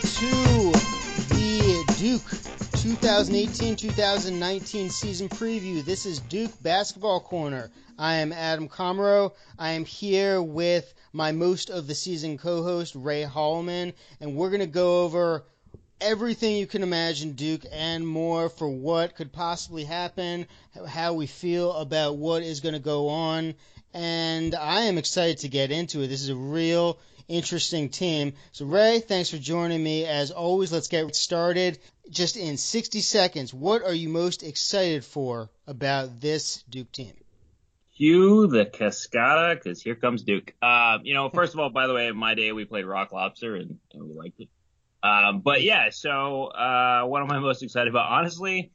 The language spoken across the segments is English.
to the Duke 2018-2019 season preview. This is Duke Basketball Corner. I am Adam Comero. I am here with my most of the season co-host Ray Hallman, and we're going to go over everything you can imagine Duke and more for what could possibly happen, how we feel about what is going to go on, and I am excited to get into it. This is a real interesting team. So, Ray, thanks for joining me. As always, let's get started. Just in 60 seconds, what are you most excited for about this Duke team? Cue the Cascada, because here comes Duke. Uh, you know, first of all, by the way, my day we played Rock Lobster and, and we liked it. Um, but yeah, so uh, what am I most excited about? Honestly,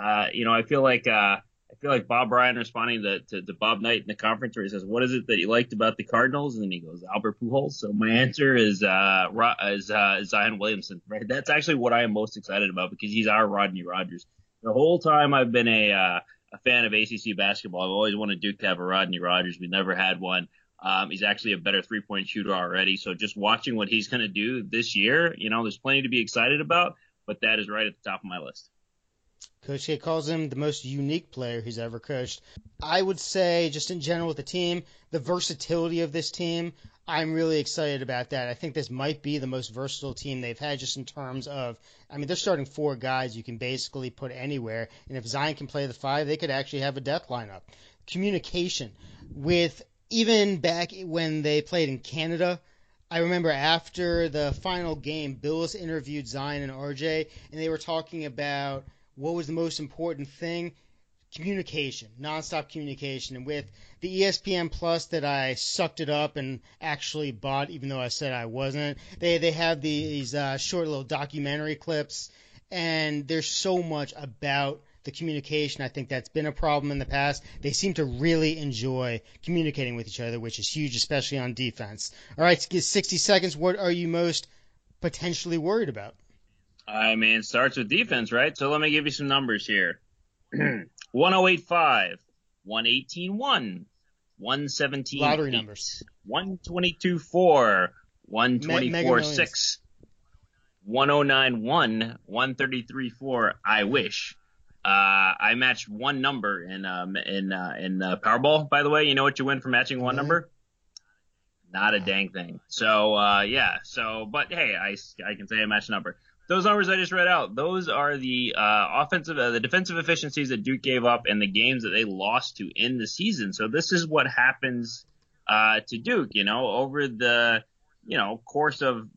uh, you know, I feel like uh, feel like Bob Ryan responding to, to, to, Bob Knight in the conference where he says, "What is it that you liked about the Cardinals?" And then he goes, "Albert Pujols." So my answer is uh, is uh, Zion Williamson. Right, that's actually what I am most excited about because he's our Rodney Rogers. The whole time I've been a uh, a fan of ACC basketball, I've always wanted Duke to have a Rodney Rogers. We never had one. Um, he's actually a better three point shooter already. So just watching what he's going to do this year, you know, there's plenty to be excited about, but that is right at the top of my list. Coach K calls him the most unique player he's ever coached. I would say, just in general with the team, the versatility of this team, I'm really excited about that. I think this might be the most versatile team they've had just in terms of, I mean, they're starting four guys you can basically put anywhere. And if Zion can play the five, they could actually have a death lineup. Communication with even back when they played in Canada, I remember after the final game, Bilas interviewed Zion and RJ, and they were talking about what was the most important thing communication, nonstop communication. And with the ESPN Plus that I sucked it up and actually bought, even though I said I wasn't, they they have these uh, short little documentary clips, and there's so much about the communication. I think that's been a problem in the past. They seem to really enjoy communicating with each other, which is huge, especially on defense. All right, 60 seconds. What are you most potentially worried about? I mean, it starts with defense, right? So let me give you some numbers here 1085, 118 1, 117 Lottery numbers. 122 4, 124 6. 1091, 133 4, I wish. Uh, I matched one number in um in uh, in uh, Powerball. By the way, you know what you win for matching one number? Not a dang thing. So uh, yeah. So but hey, I I can say I matched a number. Those numbers I just read out, those are the uh, offensive, uh, the defensive efficiencies that Duke gave up and the games that they lost to in the season. So this is what happens uh, to Duke, you know, over the you know course of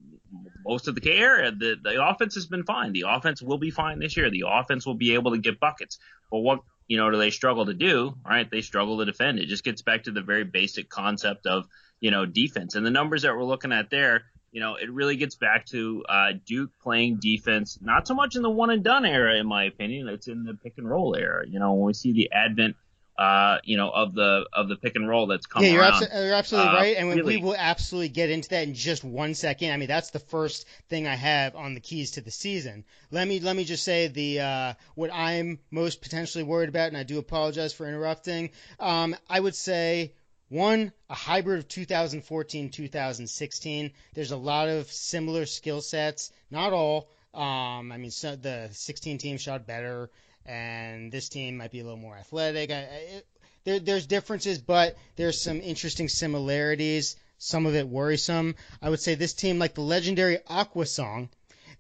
most of the K area, the, the offense has been fine. The offense will be fine this year. The offense will be able to get buckets. But what, you know, do they struggle to do? Right? They struggle to defend. It just gets back to the very basic concept of, you know, defense. And the numbers that we're looking at there, you know, it really gets back to uh, Duke playing defense, not so much in the one and done era, in my opinion. It's in the pick and roll era. You know, when we see the advent uh, you know, of the of the pick and roll that's coming. yeah, you're, around. Abso- you're absolutely uh, right, and really, we will absolutely get into that in just one second. I mean, that's the first thing I have on the keys to the season. Let me let me just say the uh, what I'm most potentially worried about, and I do apologize for interrupting. Um, I would say one, a hybrid of 2014 2016. There's a lot of similar skill sets, not all. Um, I mean, so the 16 team shot better and this team might be a little more athletic. I, it, there, there's differences, but there's some interesting similarities. Some of it worrisome. I would say this team, like the legendary Aqua Song,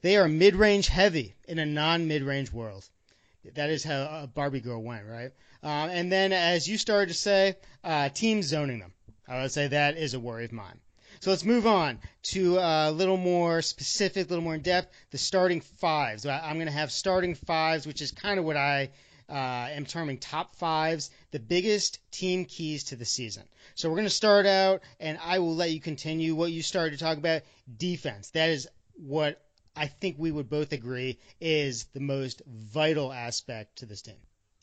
they are mid-range heavy in a non-mid-range world. That is how a Barbie girl went, right? Um, and then, as you started to say, uh, team zoning them. I would say that is a worry of mine. So let's move on to a little more specific, a little more in depth. The starting fives. I'm going to have starting fives, which is kind of what I uh, am terming top fives, the biggest team keys to the season. So we're going to start out, and I will let you continue what you started to talk about defense. That is what I think we would both agree is the most vital aspect to this team.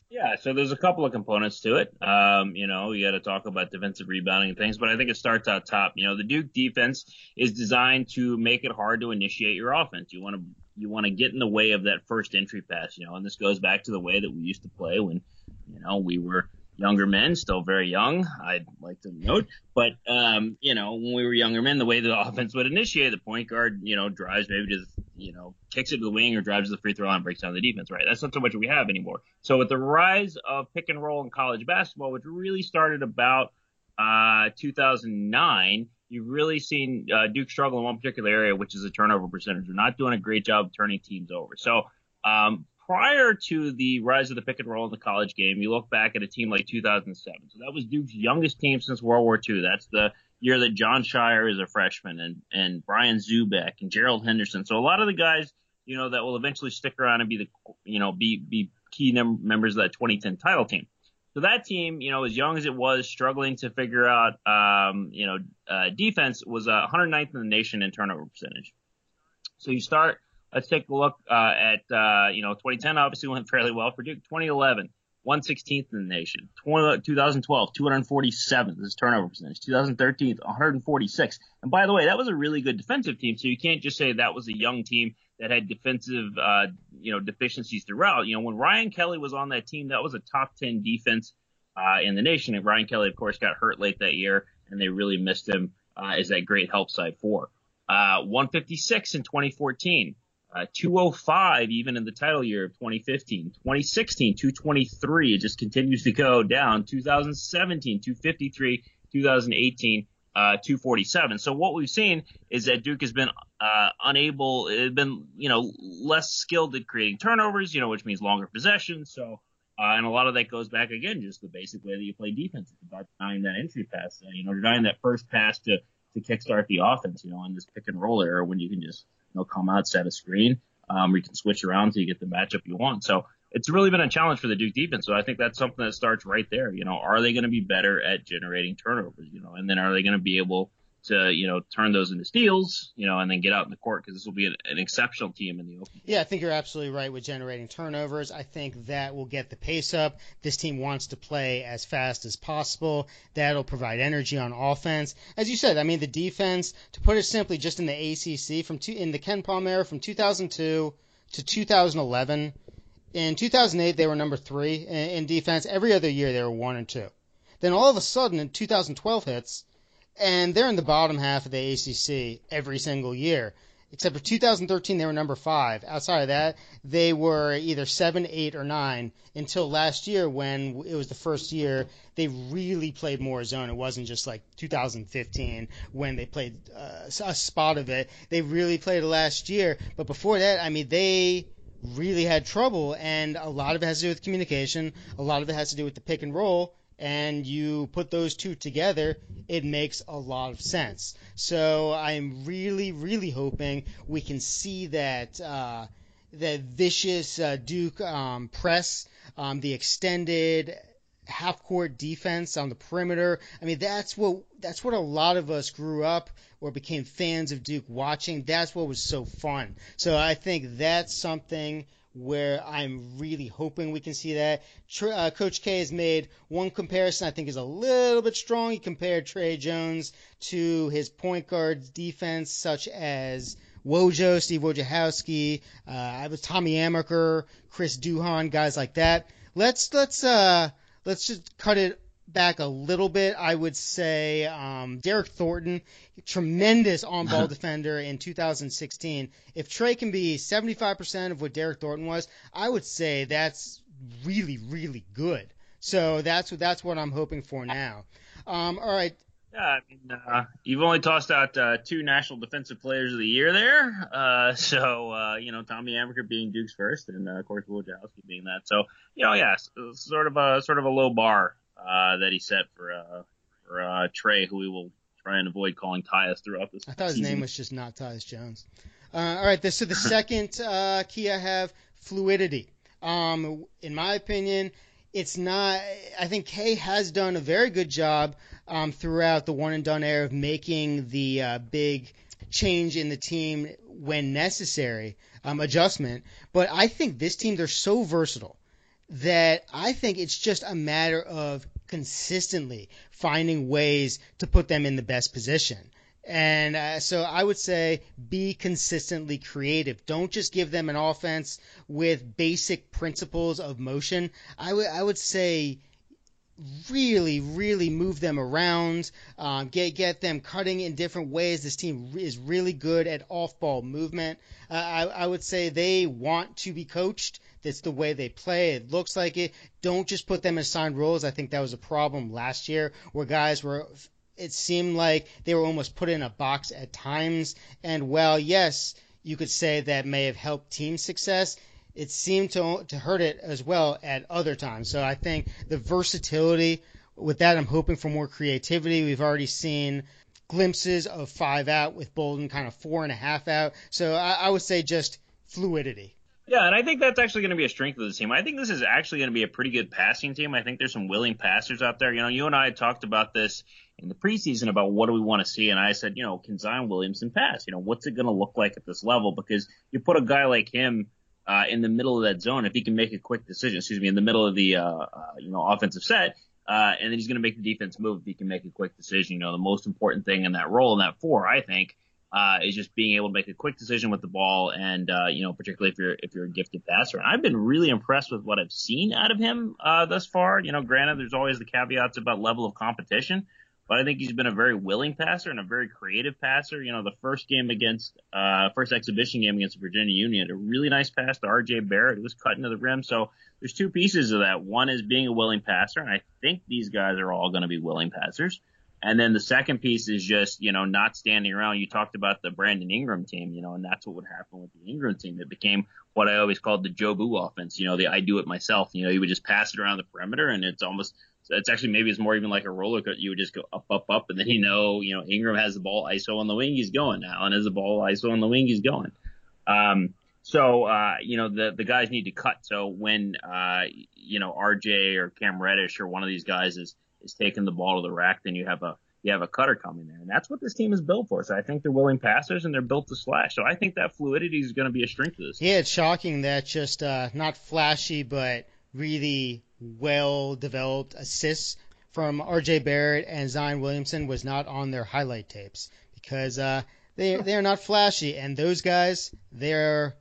Yeah, so there's a couple of components to it. Um, you know, you got to talk about defensive rebounding and things, but I think it starts out top. You know, the Duke defense is designed to make it hard to initiate your offense. You want to you want to get in the way of that first entry pass. You know, and this goes back to the way that we used to play when, you know, we were younger men, still very young, I'd like to note. But, um, you know, when we were younger men, the way the offense would initiate, the point guard, you know, drives maybe to, you know, kicks it to the wing or drives to the free throw line, breaks down the defense, right? That's not so much we have anymore. So with the rise of pick and roll in college basketball, which really started about, uh, 2009, you've really seen uh, Duke struggle in one particular area, which is the turnover percentage. They're not doing a great job of turning teams over. So, um, prior to the rise of the pick and roll in the college game, you look back at a team like 2007. So that was Duke's youngest team since World War II. That's the year that Jon Scheyer is a freshman and, and Brian Zoubek and Gerald Henderson. So a lot of the guys, you know, that will eventually stick around and be the, you know, be, be key members of that 2010 title team. So that team, you know, as young as it was, struggling to figure out, um, you know, uh, defense was uh, 109th in the nation in turnover percentage. So you start Let's take a look uh, at uh, you know 2010 obviously went fairly well for Duke. 2011, 116th in the nation. 20, 2012, 247th this is turnover percentage. 2013, 146. And by the way, that was a really good defensive team. So you can't just say that was a young team that had defensive uh, you know deficiencies throughout. You know when Ryan Kelly was on that team, that was a top 10 defense uh, in the nation. And Ryan Kelly, of course, got hurt late that year, and they really missed him uh, as that great help side for. Uh, 156 in 2014. Uh, 205 even in the title year of 2015. 2016, 223. It just continues to go down. 2017, 253. 2018, uh, 247. So what we've seen is that Duke has been uh, unable, it been you know less skilled at creating turnovers, you know, which means longer possessions. So uh, and a lot of that goes back again just the basic way that you play defense. It's about denying that entry pass, uh, you know, denying that first pass to to kickstart the offense, you know, in this pick and roll era when you can just They'll come out, set a screen, um, you can switch around until you get the matchup you want. So it's really been a challenge for the Duke defense. So I think that's something that starts right there. You know, are they going to be better at generating turnovers? You know, and then are they going to be able to you know turn those into steals, you know, and then get out in the court because this will be an, an, exceptional team in the open. Yeah, I think you're absolutely right with generating turnovers. I think that will get the pace up. This team wants to play as fast as possible. That'll provide energy on offense. As you said, I mean the defense. To put it simply, just in the ACC from two, in the KenPom era from 2002 to 2011. In 2008, they were number three in, in defense. Every other year, they were one and two. Then all of a sudden, in 2012 hits and they're in the bottom half of the ACC every single year. Except for 2013, they were number five. Outside of that, they were either seven, eight, or nine until last year when it was the first year they really played more zone. It wasn't just like 2015 when they played uh, a spot of it. They really played it last year. But before that, I mean, they really had trouble, and a lot of it has to do with communication. A lot of it has to do with the pick and roll and you put those two together, it makes a lot of sense. So I'm really, really hoping we can see that uh, that vicious uh, Duke um, press, um, the extended half court defense on the perimeter. I mean, that's what that's what a lot of us grew up or became fans of Duke watching. That's what was so fun. So I think that's something where I'm really hoping we can see that. Uh, Coach K has made one comparison I think is a little bit strong. He compared Tre Jones to his point guards defense, such as Wojo, Steve Wojciechowski, uh, I was Tommy Amaker, Chris Duhon, guys like that. Let's let's uh let's just cut it back a little bit, I would say um, Derryck Thornton, tremendous on ball defender in 2016. If Tre can be 75% of what Derryck Thornton was, I would say that's really, really good. So that's what that's what I'm hoping for now. Um, all right. Yeah, I mean, uh, you've only tossed out uh, two National Defensive Players of the Year there. Uh, so, uh, you know, Tommy Amaker being Duke's first, and uh, of course Wojciechowski being that. So, you know, yeah, sort of a sort of a low bar uh, that he set for uh, for uh, Tre, who we will try and avoid calling Tyus throughout this. I thought his name was just not Tyus Jones. Uh, all right, this, so the second uh, key I have fluidity. Um, in my opinion, it's not. I think K has done a very good job um, throughout the one and done era of making the uh, big change in the team when necessary, um, adjustment. But I think this team they're so versatile that I think it's just a matter of consistently finding ways to put them in the best position. And uh, so I would say be consistently creative. Don't just give them an offense with basic principles of motion. I would I would say really, really move them around, um, get get them cutting in different ways. This team is really good at off-ball movement. Uh, I, I would say they want to be coached. That's the way they play. It looks like it. Don't just put them in assigned roles. I think that was a problem last year where guys were. It seemed like they were almost put in a box at times. And well, yes, you could say that may have helped team success it seemed to to hurt it as well at other times. So I think the versatility with that, I'm hoping for more creativity. We've already seen glimpses of five out with Bolden, kind of four and a half out. So I, I would say just fluidity. Yeah, and I think that's actually going to be a strength of the team. I think this is actually going to be a pretty good passing team. I think there's some willing passers out there. You know, you and I talked about this in the preseason about what do we want to see, and I said, you know, can Zion Williamson pass? You know, what's it going to look like at this level? Because you put a guy like him uh, in the middle of that zone, if he can make a quick decision, excuse me, in the middle of the uh, uh, you know offensive set, uh, and then he's going to make the defense move if he can make a quick decision. You know, the most important thing in that role in that four, I think, uh, is just being able to make a quick decision with the ball, and uh, you know, particularly if you're if you're a gifted passer. And I've been really impressed with what I've seen out of him uh, thus far. You know, granted, there's always the caveats about level of competition, but I think he's been a very willing passer and a very creative passer. You know, the first game against, uh, first exhibition game against Virginia Union, a really nice pass to RJ Barrett. It was cutting to the rim. So there's two pieces of that. One is being a willing passer, and I think these guys are all going to be willing passers. And then the second piece is just, you know, not standing around. You talked about the Brandon Ingram team, you know, and that's what would happen with the Ingram team. It became what I always called the Jobu offense, you know, the I do it myself. You know, he would just pass it around the perimeter and it's almost it's actually maybe it's more even like a roller coaster. You would just go up, up, up, and then you know, you know, Ingram has the ball ISO on the wing, he's going. Allen has the ball ISO on the wing, he's going. Um, so uh, you know, the the guys need to cut. So when uh, you know, RJ or Cam Reddish or one of these guys is is taking the ball to the rack, then you have a you have a cutter coming there, and that's what this team is built for. So I think they're willing passers and they're built to slash. So I think that fluidity is going to be a strength of this. Yeah, it's shocking that just uh, not flashy, but really well developed assists from RJ Barrett and Zion Williamson was not on their highlight tapes because uh, they they are not flashy and those guys they're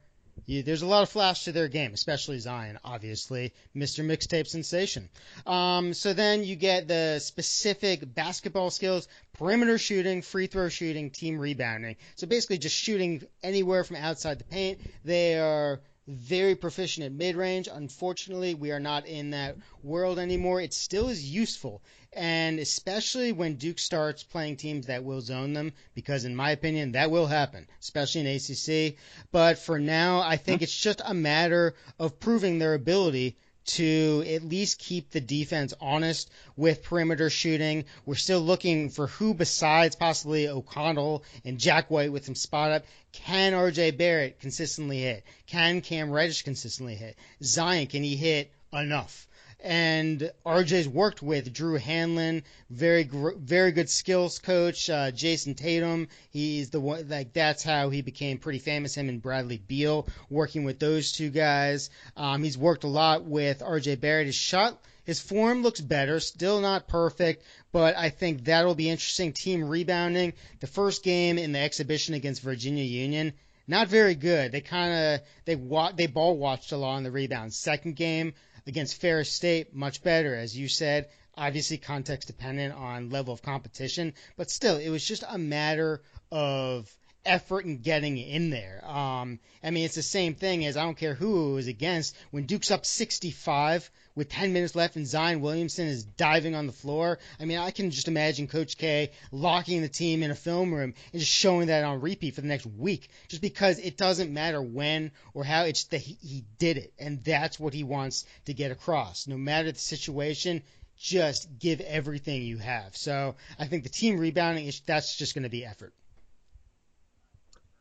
you, there's a lot of flash to their game, especially Zion, obviously, Mr. Mixtape sensation. Um, so then you get the specific basketball skills, perimeter shooting, free throw shooting, team rebounding. So basically just shooting anywhere from outside the paint. They are very proficient at mid range. Unfortunately, we are not in that world anymore. It still is useful, and especially when Duke starts playing teams that will zone them, because in my opinion, that will happen, especially in ACC. But for now, I think it's just a matter of proving their ability to at least keep the defense honest with perimeter shooting. We're still looking for who besides possibly O'Connell and Jack White with some spot up can RJ Barrett consistently hit? Can Cam Reddish consistently hit? Zion, can he hit enough? And RJ's worked with Drew Hanlen, very very good skills coach. Uh, Jayson Tatum, he's the one like that's how he became pretty famous. Him and Bradley Beal working with those two guys. Um, he's worked a lot with RJ Barrett. His shot. His form looks better, still not perfect, but I think that'll be interesting. Team rebounding. The first game in the exhibition against Virginia Union, not very good. They kind of they wa- they ball watched a lot on the rebound. Second game, against Ferris State, much better, as you said. Obviously, context dependent on level of competition, but still, it was just a matter of effort and getting in there. Um, I mean, it's the same thing as I don't care who it was against. When Duke's up 65 with 10 minutes left and Zion Williamson is diving on the floor, I mean, I can just imagine Coach K locking the team in a film room and just showing that on repeat for the next week, just because it doesn't matter when or how. It's that he, he did it, and that's what he wants to get across. No matter the situation, just give everything you have. So I think the team rebounding is that's just going to be effort.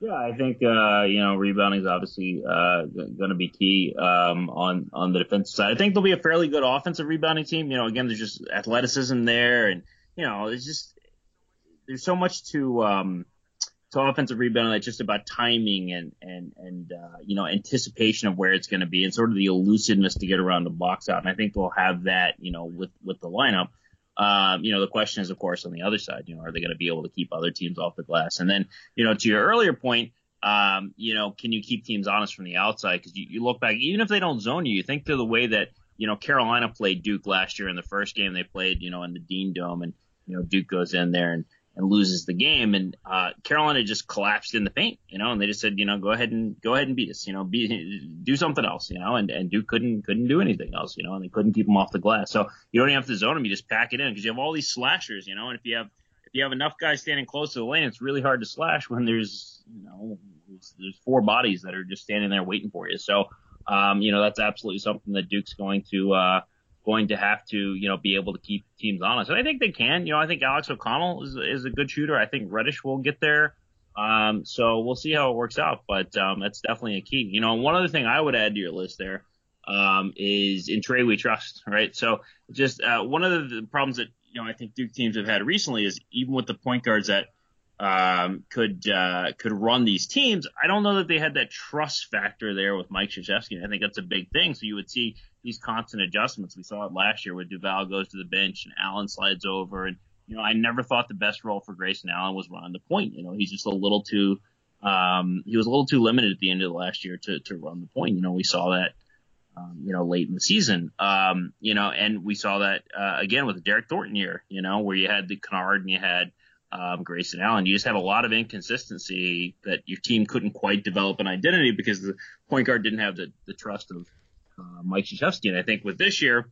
Yeah, I think uh, you know rebounding is obviously uh, going to be key um, on on the defensive side. I think there'll be a fairly good offensive rebounding team. You know, again, there's just athleticism there, and you know, it's just there's so much to um, to offensive rebounding that's just about timing and and and uh, you know anticipation of where it's going to be and sort of the elusiveness to get around the box out. And I think they'll have that you know with with the lineup. Um, you know, the question is, of course, on the other side, you know, are they going to be able to keep other teams off the glass? And then, you know, to your earlier point, um, you know, can you keep teams honest from the outside? Because you, you look back, even if they don't zone you, you think they're the way that you know, Carolina played Duke last year in the first game they played, you know, in the Dean Dome, and you know, Duke goes in there and and loses the game. And uh, Carolina just collapsed in the paint, you know, and they just said, you know, go ahead and go ahead and beat us, you know, be, do something else, you know, and and Duke couldn't couldn't do anything else, you know, and they couldn't keep them off the glass. So you don't even have to zone them, you just pack it in because you have all these slashers, you know, and if you have if you have enough guys standing close to the lane, it's really hard to slash when there's you know there's, four bodies that are just standing there waiting for you. So um, you know that's absolutely something that Duke's going to uh, going to have to, you know, be able to keep teams honest. And I think they can. You know, I think Alex O'Connell is, is a good shooter. I think Reddish will get there. Um, so we'll see how it works out, but um, that's definitely a key. You know, one other thing I would add to your list there um, is in Tre we trust, right? So just uh, one of the problems that you know I think Duke teams have had recently is even with the point guards that um, could uh, could run these teams. I don't know that they had that trust factor there with Mike Krzyzewski. I think that's a big thing. So you would see these constant adjustments. We saw it last year where Duval goes to the bench and Allen slides over. And you know, I never thought the best role for Grayson Allen was run the point. You know, he's just a little too um, he was a little too limited at the end of the last year to to run the point. You know, we saw that. Um, you know, late in the season, um, you know, and we saw that uh, again with the Derryck Thornton year, you know, where you had the Kennard and you had um, Grayson Allen. You just have a lot of inconsistency that your team couldn't quite develop an identity because the point guard didn't have the, the trust of uh, Mike Krzyzewski. And I think with this year,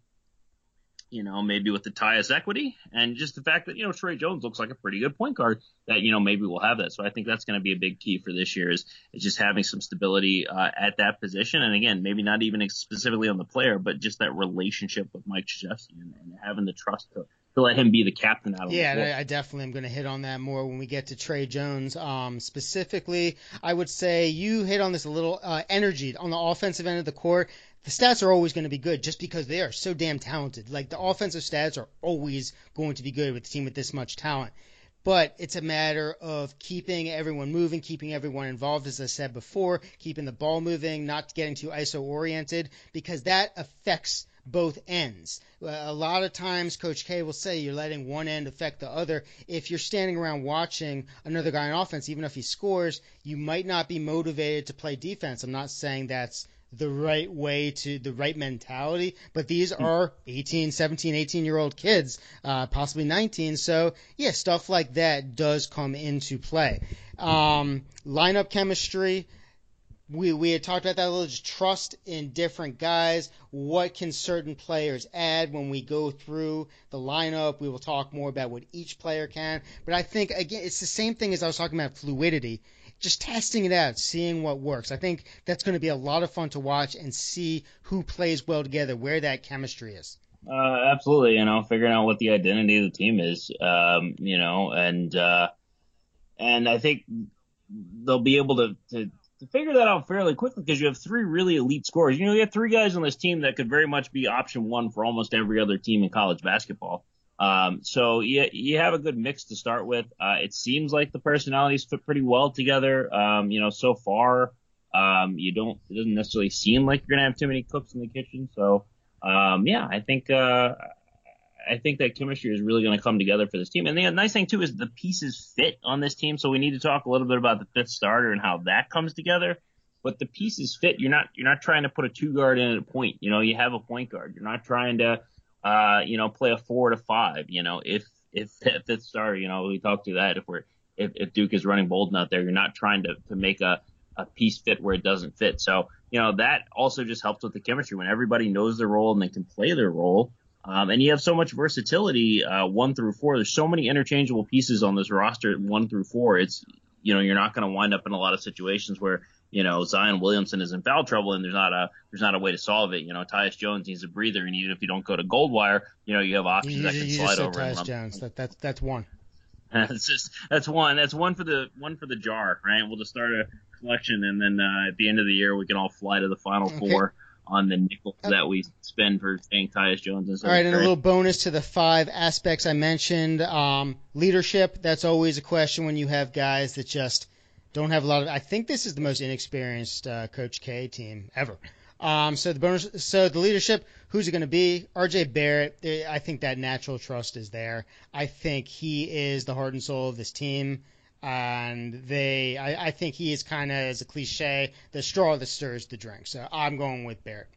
you know, maybe with the Tyus equity and just the fact that, you know, Tre Jones looks like a pretty good point guard that, you know, maybe we'll have that. So I think that's going to be a big key for this year is, is just having some stability, uh, at that position. And again, maybe not even specifically on the player, but just that relationship with Mike Krzyzewski and, and having the trust to, to let him be the captain out of yeah, I definitely am going to hit on that more when we get to Tre Jones. Um, specifically, I would say you hit on this a little uh, energy on the offensive end of the court. The stats are always going to be good just because they are so damn talented. Like the offensive stats are always going to be good with a team with this much talent. But it's a matter of keeping everyone moving, keeping everyone involved, as I said before, keeping the ball moving, not getting too ISO oriented, because that affects both ends. A lot of times, Coach K will say you're letting one end affect the other. If you're standing around watching another guy on offense, even if he scores, you might not be motivated to play defense. I'm not saying that's the right way to the right mentality. But these hmm. are 18, 17, 18 year old kids, uh, possibly 19. So yeah, stuff like that does come into play. Um, lineup chemistry we we had talked about that a little. Just trust in different guys. What can certain players add when we go through the lineup? We will talk more about what each player can. But I think again, it's the same thing as I was talking about fluidity. Just testing it out, seeing what works. I think that's going to be a lot of fun to watch and see who plays well together, where that chemistry is. Uh, absolutely, you know, figuring out what the identity of the team is, um, you know, and uh, and I think they'll be able to, to to figure that out fairly quickly because you have three really elite scorers. You know, you have three guys on this team that could very much be option one for almost every other team in college basketball. Um, so you, you have a good mix to start with. Uh, it seems like the personalities fit pretty well together. Um, you know, so far, um, you don't, it doesn't necessarily seem like you're going to have too many cooks in the kitchen. So, um, yeah, I think, uh, I think that chemistry is really going to come together for this team. And the nice thing too is the pieces fit on this team. So we need to talk a little bit about the fifth starter and how that comes together. But the pieces fit. You're not you're not trying to put a two guard in at a point. You know, you have a point guard. You're not trying to uh, you know, play a four to five. You know, if if fifth starter, you know, we talked to that. If we're if, if Duke is running Bolden out there, you're not trying to to make a a piece fit where it doesn't fit. So, you know, that also just helps with the chemistry when everybody knows their role and they can play their role. Um, and you have so much versatility, uh, one through four. There's so many interchangeable pieces on this roster, one through four. It's, you know, you're not going to wind up in a lot of situations where, you know, Zion Williamson is in foul trouble and there's not a, there's not a way to solve it. You know, Tyus Jones needs a breather and even if you don't go to Goldwire, you know, you have options you, that can slide over. Tyus Jones. That, that's, that's one. that's just, that's one. That's one for the, one for the jar, right? We'll just start a collection and then, uh, at the end of the year, we can all fly to the final okay. four on the nickel that we spend for paying Tyus Jones. And All right, and a little bonus to the five aspects I mentioned. Um, leadership, that's always a question when you have guys that just don't have a lot of. I think this is the most inexperienced uh, Coach K team ever. Um, so the bonus, so the leadership, who's it going to be? RJ Barrett. Eh, I think that natural trust is there. I think he is the heart and soul of this team and they I, I think he is kind of as a cliche the straw that stirs the drink. So I'm going with Barrett.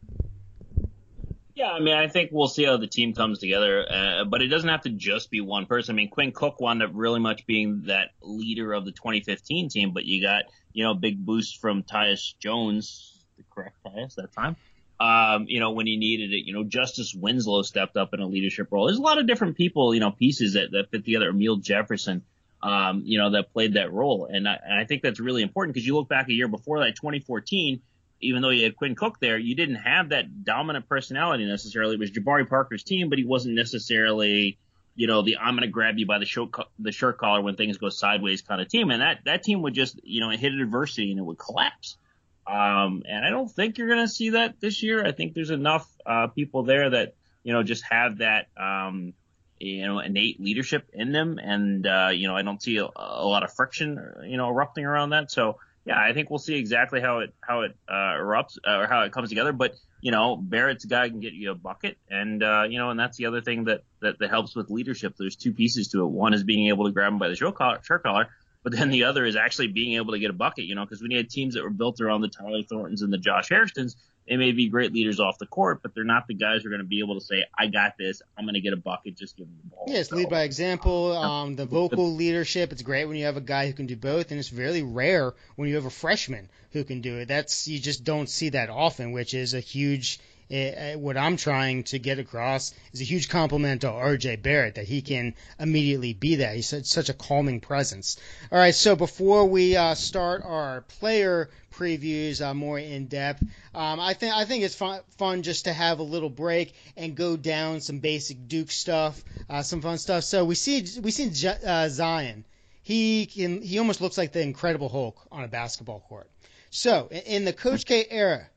Yeah, I mean, I think we'll see how the team comes together, uh, but it doesn't have to just be one person. I mean, Quinn Cook wound up really much being that leader of the 2015 team, but you got, you know, big boost from Tyus Jones, the correct Tyus that time. Um, you know, when he needed it, you know, Justice Winslow stepped up in a leadership role. There's a lot of different people, you know, pieces that, that fit together. Amile Jefferson, um, you know, that played that role. And I, and I think that's really important because you look back a year before that, 2014, even though you had Quinn Cook there, you didn't have that dominant personality necessarily. It was Jabari Parker's team, but he wasn't necessarily, you know, the I'm going to grab you by the shirt, the shirt collar when things go sideways kind of team. And that, that team would just, you know, hit adversity and it would collapse. Um, and I don't think you're going to see that this year. I think there's enough, uh, people there that, you know, just have that, um, you know, innate leadership in them. And, uh, you know, I don't see a, a lot of friction, you know, erupting around that. So, yeah, I think we'll see exactly how it how it uh, erupts uh, or how it comes together. But you know, Barrett's guy can get you a bucket, and uh, you know, and that's the other thing that, that that helps with leadership. There's two pieces to it. One is being able to grab him by the shirt collar, shirt collar but then the other is actually being able to get a bucket. You know, because you had teams that were built around the Tyler Thorntons and the Josh Hairstons, they may be great leaders off the court, but they're not the guys who are going to be able to say, "I got this. I'm going to get a bucket. Just give them the ball." Yes, so, lead by example. Um, the vocal leadership. It's great when you have a guy who can do both, and it's really rare when you have a freshman who can do it. That's you just don't see that often, which is a huge it, what I'm trying to get across is a huge compliment to RJ Barrett that he can immediately be that. He's such, a calming presence. All right, so before we uh, start our player previews uh, more in depth, um, I think I think it's fun, fun just to have a little break and go down some basic Duke stuff, uh, some fun stuff. So we see we see uh, Zion. He can he almost looks like the Incredible Hulk on a basketball court. So in the Coach K era,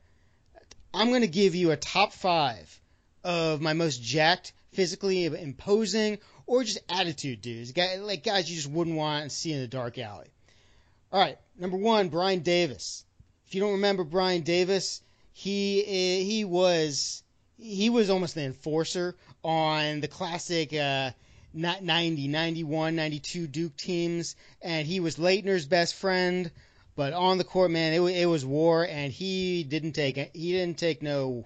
I'm going to give you a top five of my most jacked, physically imposing, or just attitude dudes. Like guys you just wouldn't want to see in a dark alley. All right, number one, Brian Davis. If you don't remember Brian Davis, he eh, he was he was almost an enforcer on the classic uh, 90, 91, 92 Duke teams, and he was Laettner's best friend. But on the court, man, it, it was war, and he didn't take he didn't take no.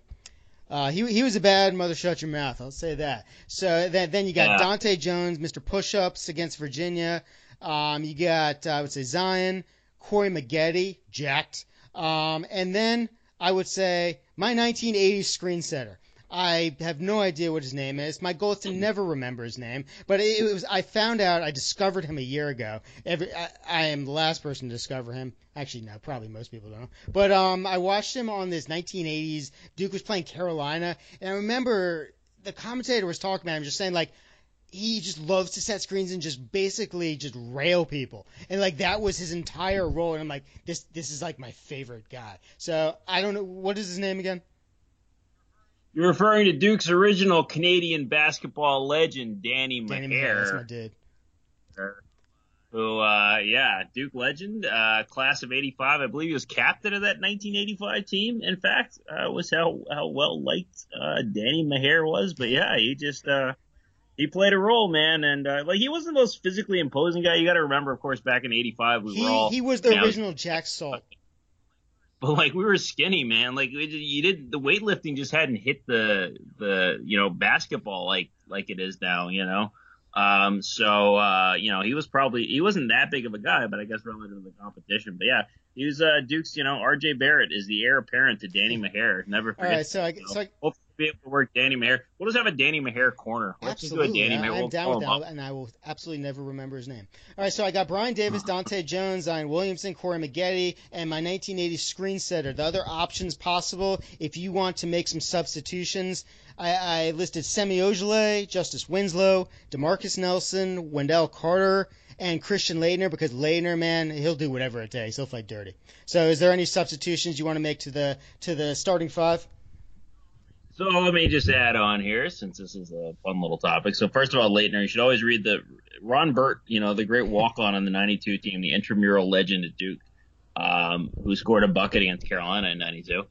Uh, he he was a bad mother. Shut your mouth. I'll say that. So then then you got yeah. Dahntay Jones, Mr. Push-ups against Virginia. Um, you got I would say Zion, Corey Maggette, jacked. Um, and then I would say my 1980s screen setter. I have no idea what his name is. My goal is to never remember his name, but it, was. I found out. I discovered him a year ago. Every I, I, am the last person to discover him. Actually, no, probably most people don't. But um, I watched him on this 1980s. Duke was playing Carolina, and I remember the commentator was talking about him, just saying like he just loves to set screens and just basically just rail people. And like that was his entire role. And I'm like, this this is like my favorite guy. So I don't know what is his name again. You're referring to Duke's original Canadian basketball legend, Danny, Danny Meagher. That's my dude. Who, uh, yeah, Duke legend, uh, class of 85. I believe he was captain of that 1985 team. In fact, uh, was how, how well liked, uh, Danny Meagher was. But yeah, he just, uh, he played a role, man, and uh, like he wasn't the most physically imposing guy. You got to remember, of course, back in '85, we he, were all he was the original Jack Salt. But like we were skinny, man. Like you did the weightlifting just hadn't hit the the you know basketball like like it is now, you know. Um, so uh, you know he was probably he wasn't that big of a guy, but I guess relative to the competition. But yeah, he was uh, Duke's. You know, R.J. Barrett is the heir apparent to Danny Meagher. Never forget. All right, so I, so I, be able to work Danny Meagher. We'll just have a Danny Meagher corner. Absolutely, Danny Meagher. I'm we'll down with that, and I will absolutely never remember his name. All right, so I got Brian Davis, Dahntay Jones, Zion Williamson, Corey Maggette, and my 1980 screen setter. The other options possible, if you want to make some substitutions, I, I listed Semi Ojeleye, Justice Winslow, Demarcus Nelson, Wendell Carter, and Christian Laettner because Laettner, man, he'll do whatever it takes. He'll fight dirty. So, is there any substitutions you want to make to the to the starting five? So let me just add on here, since this is a fun little topic. So first of all, Laettner, you should always read the Ron Burt, you know, the great walk-on on the '92 team, the intramural legend at Duke, um, who scored a bucket against Carolina in '92.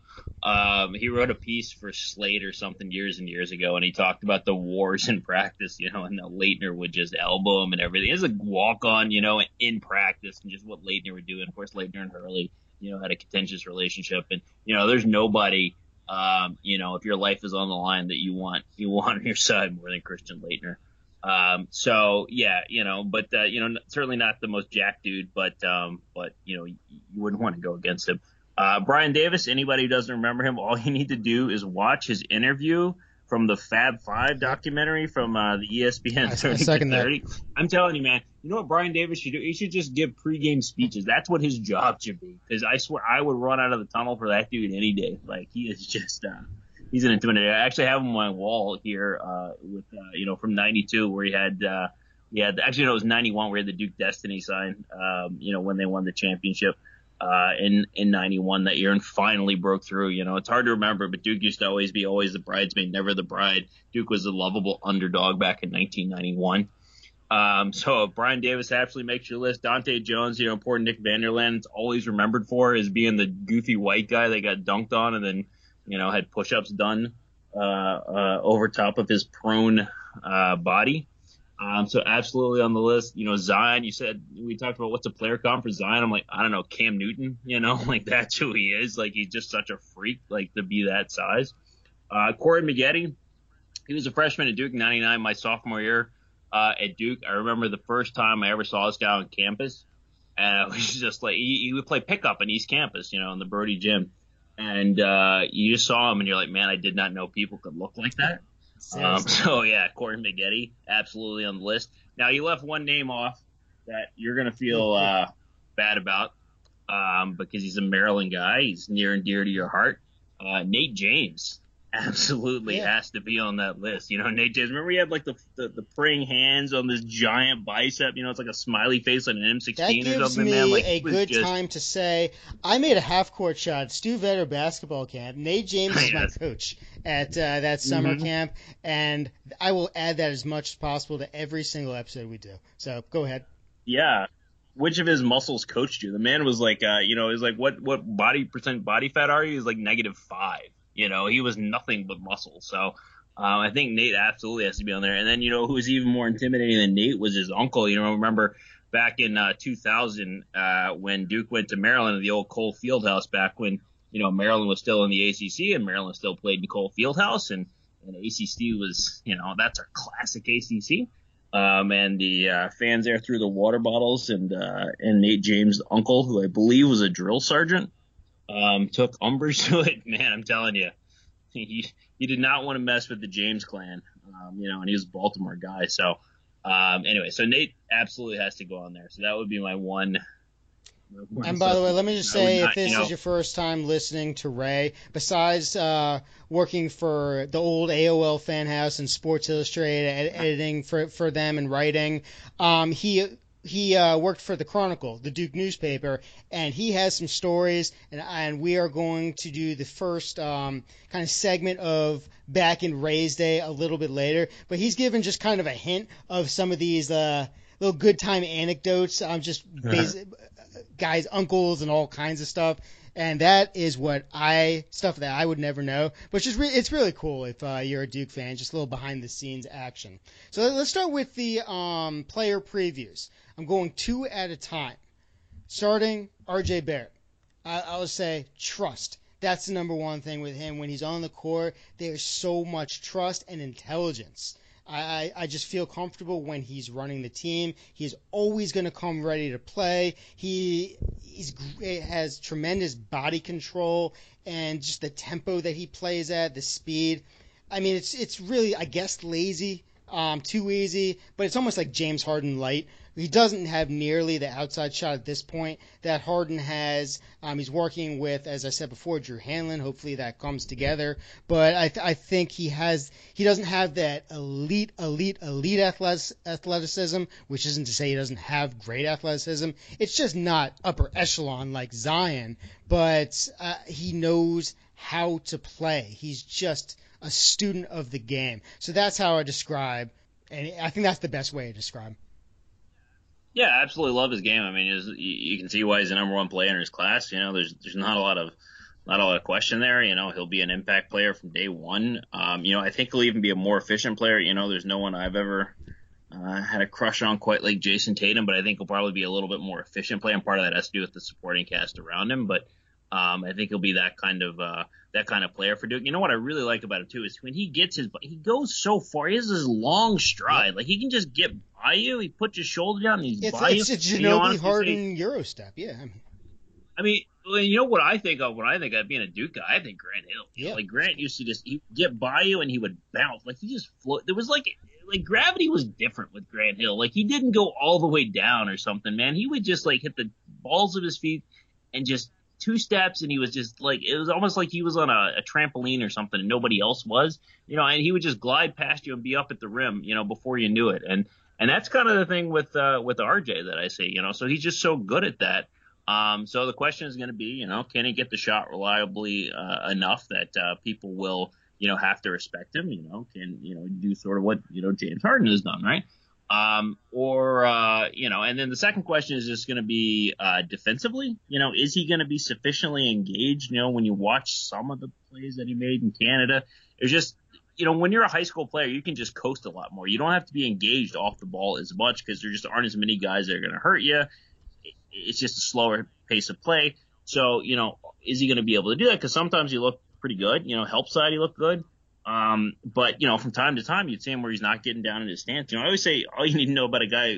Um, he wrote a piece for Slate or something years and years ago, and he talked about the wars in practice, you know, and the Laettner would just elbow him and everything. It's a walk-on, you know, in practice, and just what Laettner would do. And of course, Laettner and Hurley, you know, had a contentious relationship, and you know, there's nobody Um, you know, if your life is on the line, that you want you want on your side more than Christian Laettner. Um, so yeah, you know, but uh, you know, certainly not the most jack dude, but um, but you know, you, wouldn't want to go against him. Uh, Brian Davis, anybody who doesn't remember him, all you need to do is watch his interview from the Fab Five documentary from uh, the ESPN I, 30 30. I'm telling you, man, you know what Brian Davis should do? He should just give pregame speeches. That's what his job should be. Because I swear I would run out of the tunnel for that dude any day. Like he is just, uh, he's an intimidator. I actually have him on my wall here, uh, with, uh, you know, from 92 where he had, uh, yeah, actually no, it was 91 where he had the Duke Destiny sign, um, you know, when they won the championship uh, in in '91 that year and finally broke through. You know, it's hard to remember, but Duke used to always be always the bridesmaid, never the bride. Duke was a lovable underdog back in 1991. Um, so Brian Davis absolutely makes your list. Dahntay Jones, you know, poor Nick Vander Laan, always remembered for is being the goofy white guy that got dunked on and then, you know, had push-ups done uh, uh, over top of his prone uh, body. Um, so absolutely on the list. You know, Zion, you said we talked about what's a player comp for Zion. I'm like, I don't know, Cam Newton, you know, like that's who he is. Like he's just such a freak, like to be that size. Uh, Corey Maggette, he was a freshman at Duke 99, my sophomore year, uh, at Duke. I remember the first time I ever saw this guy on campus. And it was just like, he, he would play pickup in East Campus, you know, in the Brodie gym. And, uh, you just saw him and you're like, man, I did not know people could look like that. Um, so yeah, Corey Maggette, absolutely on the list. Now you left one name off that you're gonna feel uh, bad about um, because he's a Maryland guy. He's near and dear to your heart. Uh, Nate James absolutely yeah. has to be on that list. You know, Nate James. Remember he had like the, the, the praying hands on this giant bicep. You know, it's like a smiley face on an M16 that gives or something. Me man, like, a good just... time to say I made a half court shot. Stu Vetter basketball camp. Nate James is my coach at uh, that summer mm-hmm. camp, and I will add that as much as possible to every single episode we do. So go ahead. Yeah. Which of his muscles coached you? The man was like, uh, you know, he's like, what what body percent body fat are you? He's like negative five. You know, he was nothing but muscle. So um, I think Nate absolutely has to be on there. And then you know who was even more intimidating than Nate was his uncle. You know, remember back in uh, 2000 uh, when Duke went to Maryland at the old Cole Fieldhouse back when you know, Maryland was still in the ACC and Maryland still played in Cole Fieldhouse and, and ACC was, you know, that's our classic ACC. Um, and the uh, fans there threw the water bottles and uh, and Nate James' uncle, who I believe was a drill sergeant, um, took umbrage to it. Man, I'm telling you, he he did not want to mess with the James clan, um, you know, and he was a Baltimore guy. So um, anyway, so Nate absolutely has to go on there. So that would be my one and by the way, let me just say, not, if this you know, is your first time listening to Ray, besides uh, working for the old AOL Fan House and Sports Illustrated, ed- editing for for them and writing, um, he he uh, worked for the Chronicle, the Duke newspaper, and he has some stories, and and we are going to do the first um, kind of segment of back in Ray's day a little bit later, but he's given just kind of a hint of some of these. Uh, little good time anecdotes. I'm just basic, guys' uncles and all kinds of stuff. And that is what I stuff that I would never know, but just re- it's really cool if uh, you're a Duke fan, just a little behind the scenes action. So let's start with the um, player previews. I'm going two at a time. Starting RJ Barrett, I, I would say trust. That's the number one thing with him. When he's on the court, there's so much trust and intelligence. I, I just feel comfortable when he's running the team. He's always going to come ready to play. He he's has tremendous body control and just the tempo that he plays at, the speed. I mean, it's it's really I guess lazy, um, too easy, but it's almost like James Harden light he doesn't have nearly the outside shot at this point that Harden has. Um, he's working with, as I said before, Drew Hanlen. Hopefully that comes together. But I, th- I think he has. He doesn't have that elite, elite, elite athleticism, which isn't to say he doesn't have great athleticism. It's just not upper echelon like Zion. But uh, he knows how to play. He's just a student of the game. So that's how I describe, and I think that's the best way to describe. Yeah, absolutely love his game. I mean, you, you can see why he's the number one player in his class. You know, there's there's not a lot of not a lot of question there. You know, he'll be an impact player from day one. Um, you know, I think he'll even be a more efficient player. You know, there's no one I've ever uh, had a crush on quite like Jason Tatum, but I think he'll probably be a little bit more efficient player. And part of that has to do with the supporting cast around him. But Um, I think he'll be that kind of uh, that kind of player for Duke. You know what I really like about him too is when he gets his he goes so far. He has this long stride, like he can just get by you. He puts his shoulder down and he's it's, by it's you. It's a Ginobili Harden Eurostep. Yeah. I mean, I mean, well, you know what I think of when I think of being a Duke guy? I think Grant Hill. Yeah. Like Grant used to just he get by you and he would bounce. Like he just float. There was like like gravity was different with Grant Hill. Like he didn't go all the way down or something, man. He would just like hit the balls of his feet and just two steps and he was just like it was almost like he was on a, a trampoline or something and nobody else was. You know, and he would just glide past you and be up at the rim, you know, before you knew it. And and that's kind of the thing with uh with RJ that I see, you know. So he's just so good at that. Um, so the question is going to be, you know, can he get the shot reliably uh, enough that uh, people will, you know, have to respect him? You know, can you know do sort of what you know James Harden has done, right? Um, or uh, you know, and then the second question is just going to be uh, defensively. You know, is he going to be sufficiently engaged? You know, when you watch some of the plays that he made in Canada, it's just you know, when you're a high school player, you can just coast a lot more. You don't have to be engaged off the ball as much because there just aren't as many guys that are going to hurt you it's just a slower pace of play. So, you know, is he going to be able to do that? Because sometimes he looked pretty good. You know, help side he looked good. Um, but you know, from time to time you'd see him where he's not getting down in his stance. You know, I always say all you need to know about a guy,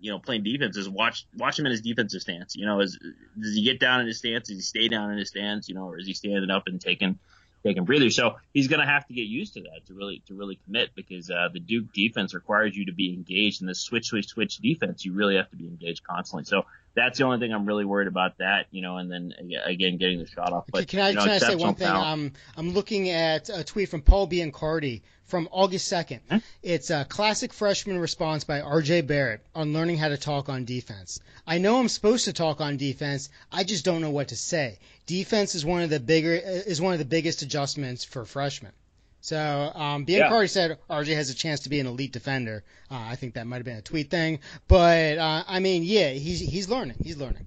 you know, playing defense is watch watch him in his defensive stance. You know, is does he get down in his stance? Does he stay down in his stance? You know, or is he standing up and taking taking breathers? So he's going to have to get used to that to really to really commit because uh, the Duke defense requires you to be engaged in the switch switch switch defense. You really have to be engaged constantly. So that's the only thing I'm really worried about. That you know, and then again getting the shot off. But can I, you know, can I say one thing? Um, I'm looking at a tweet from Paul Biancardi from August 2nd. Hmm? It's a classic freshman response by R.J. Barrett on learning how to talk on defense. I know I'm supposed to talk on defense. I just don't know what to say. Defense is one of the bigger is one of the biggest adjustments for freshmen. So um, Biancardi yeah. said RJ has a chance to be an elite defender. Uh, I think that might have been a tweet thing, but uh, I mean, yeah, he's he's learning. He's learning.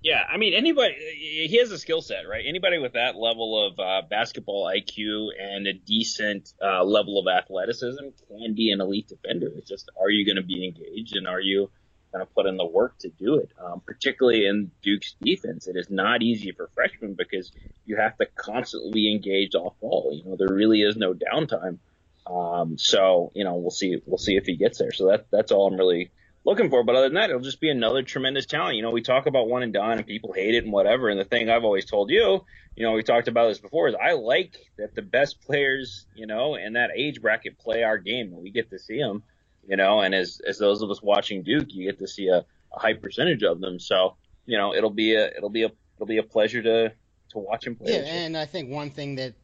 Yeah, I mean, anybody he has a skill set, right? Anybody with that level of uh, basketball IQ and a decent uh, level of athleticism can be an elite defender. It's just, are you going to be engaged and are you kind of put in the work to do it. Um, particularly in Duke's defense, it is not easy for freshmen because you have to constantly be engaged off ball. You know, there really is no downtime. Um, so you know, we'll see. We'll see if he gets there. So that that's all I'm really looking for. But other than that, it'll just be another tremendous talent. You know, we talk about one and done, and people hate it and whatever. And the thing I've always told you, you know, we talked about this before, is I like that the best players, you know, in that age bracket play our game, and we get to see them you know, and as as those of us watching Duke, you get to see a, a high percentage of them. So, you know, it'll be a it'll be a it'll be a pleasure to to watch him play. Yeah, and I think one thing that,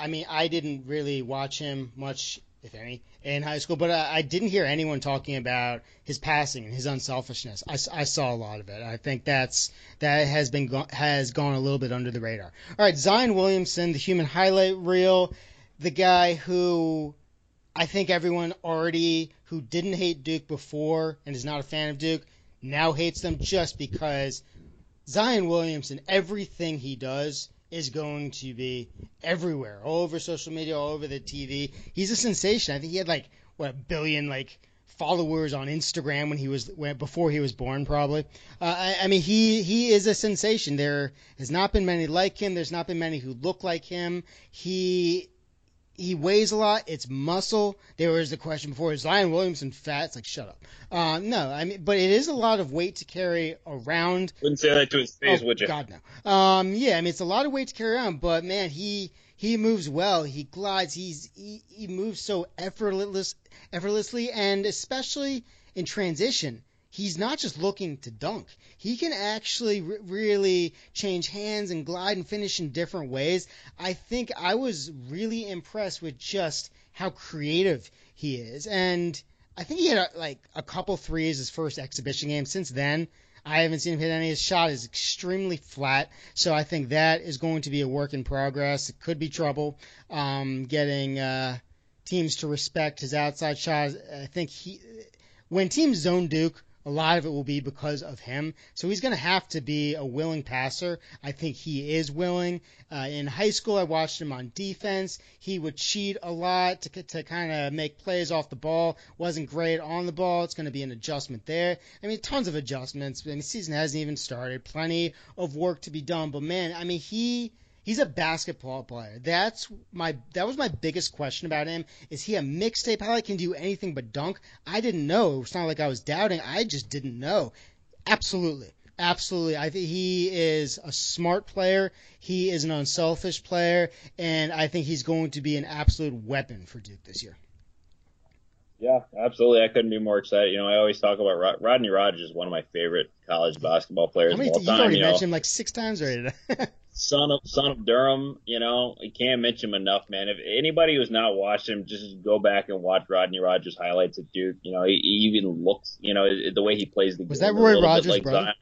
I mean, I didn't really watch him much, if any, in high school, but I, I didn't hear anyone talking about his passing and his unselfishness. I, I saw a lot of it. I think that's that has been go, has gone a little bit under the radar. All right, Zion Williamson, the human highlight reel, the guy who I think everyone already who didn't hate Duke before and is not a fan of Duke now hates them just because Zion Williamson, everything he does is going to be everywhere, all over social media, all over the TV. He's a sensation. I think he had like what a billion like followers on Instagram when he was when, before he was born, probably. Uh, I, I mean, he he is a sensation. There has not been many like him. There's not been many who look like him. He he weighs a lot. It's muscle. There was the question before: Is Zion Williamson fat? It's like shut up. Uh, no, I mean, but it is a lot of weight to carry around. Wouldn't say that to his face, oh, would you? God no. Um, yeah, I mean, it's a lot of weight to carry around, but man, he he moves well. He glides. He's he, he moves so effortless, effortlessly, and especially in transition he's not just looking to dunk. He can actually really change hands and glide and finish in different ways. I think I was really impressed with just how creative he is. And I think he had a, like a couple threes his first exhibition game. Since then, I haven't seen him hit any. His shot is extremely flat, so I think that is going to be a work in progress. It could be trouble um, getting uh, teams to respect his outside shot. I think he, when teams zone Duke, a lot of it will be because of him. So he's going to have to be a willing passer. I think he is willing. Uh, in high school, I watched him on defense. He would cheat a lot to, to kind of make plays off the ball. Wasn't great on the ball. It's going to be an adjustment there. I mean, tons of adjustments. I mean, the season hasn't even started. Plenty of work to be done. But man, I mean, he He's a basketball player. That's my that was my biggest question about him. Is he a mixtape highlight? Can do anything but dunk? I didn't know. It's not like I was doubting. I just didn't know. Absolutely. Absolutely. I think he is a smart player. He is an unselfish player, and I think he's going to be an absolute weapon for Duke this year. Yeah, absolutely. I couldn't be more excited. You know, I always talk about Rod- Rodney Rogers, is one of my favorite college basketball players How many of all time. You've already you mentioned him like six times already. son of son of Durham. You know, you can't mention him enough, man. If anybody who's not watched him, just go back and watch Rodney Rogers highlights at Duke. You know, he, he even looks, you know, the way he plays the Was game. that Roy Rogers, like? Zion.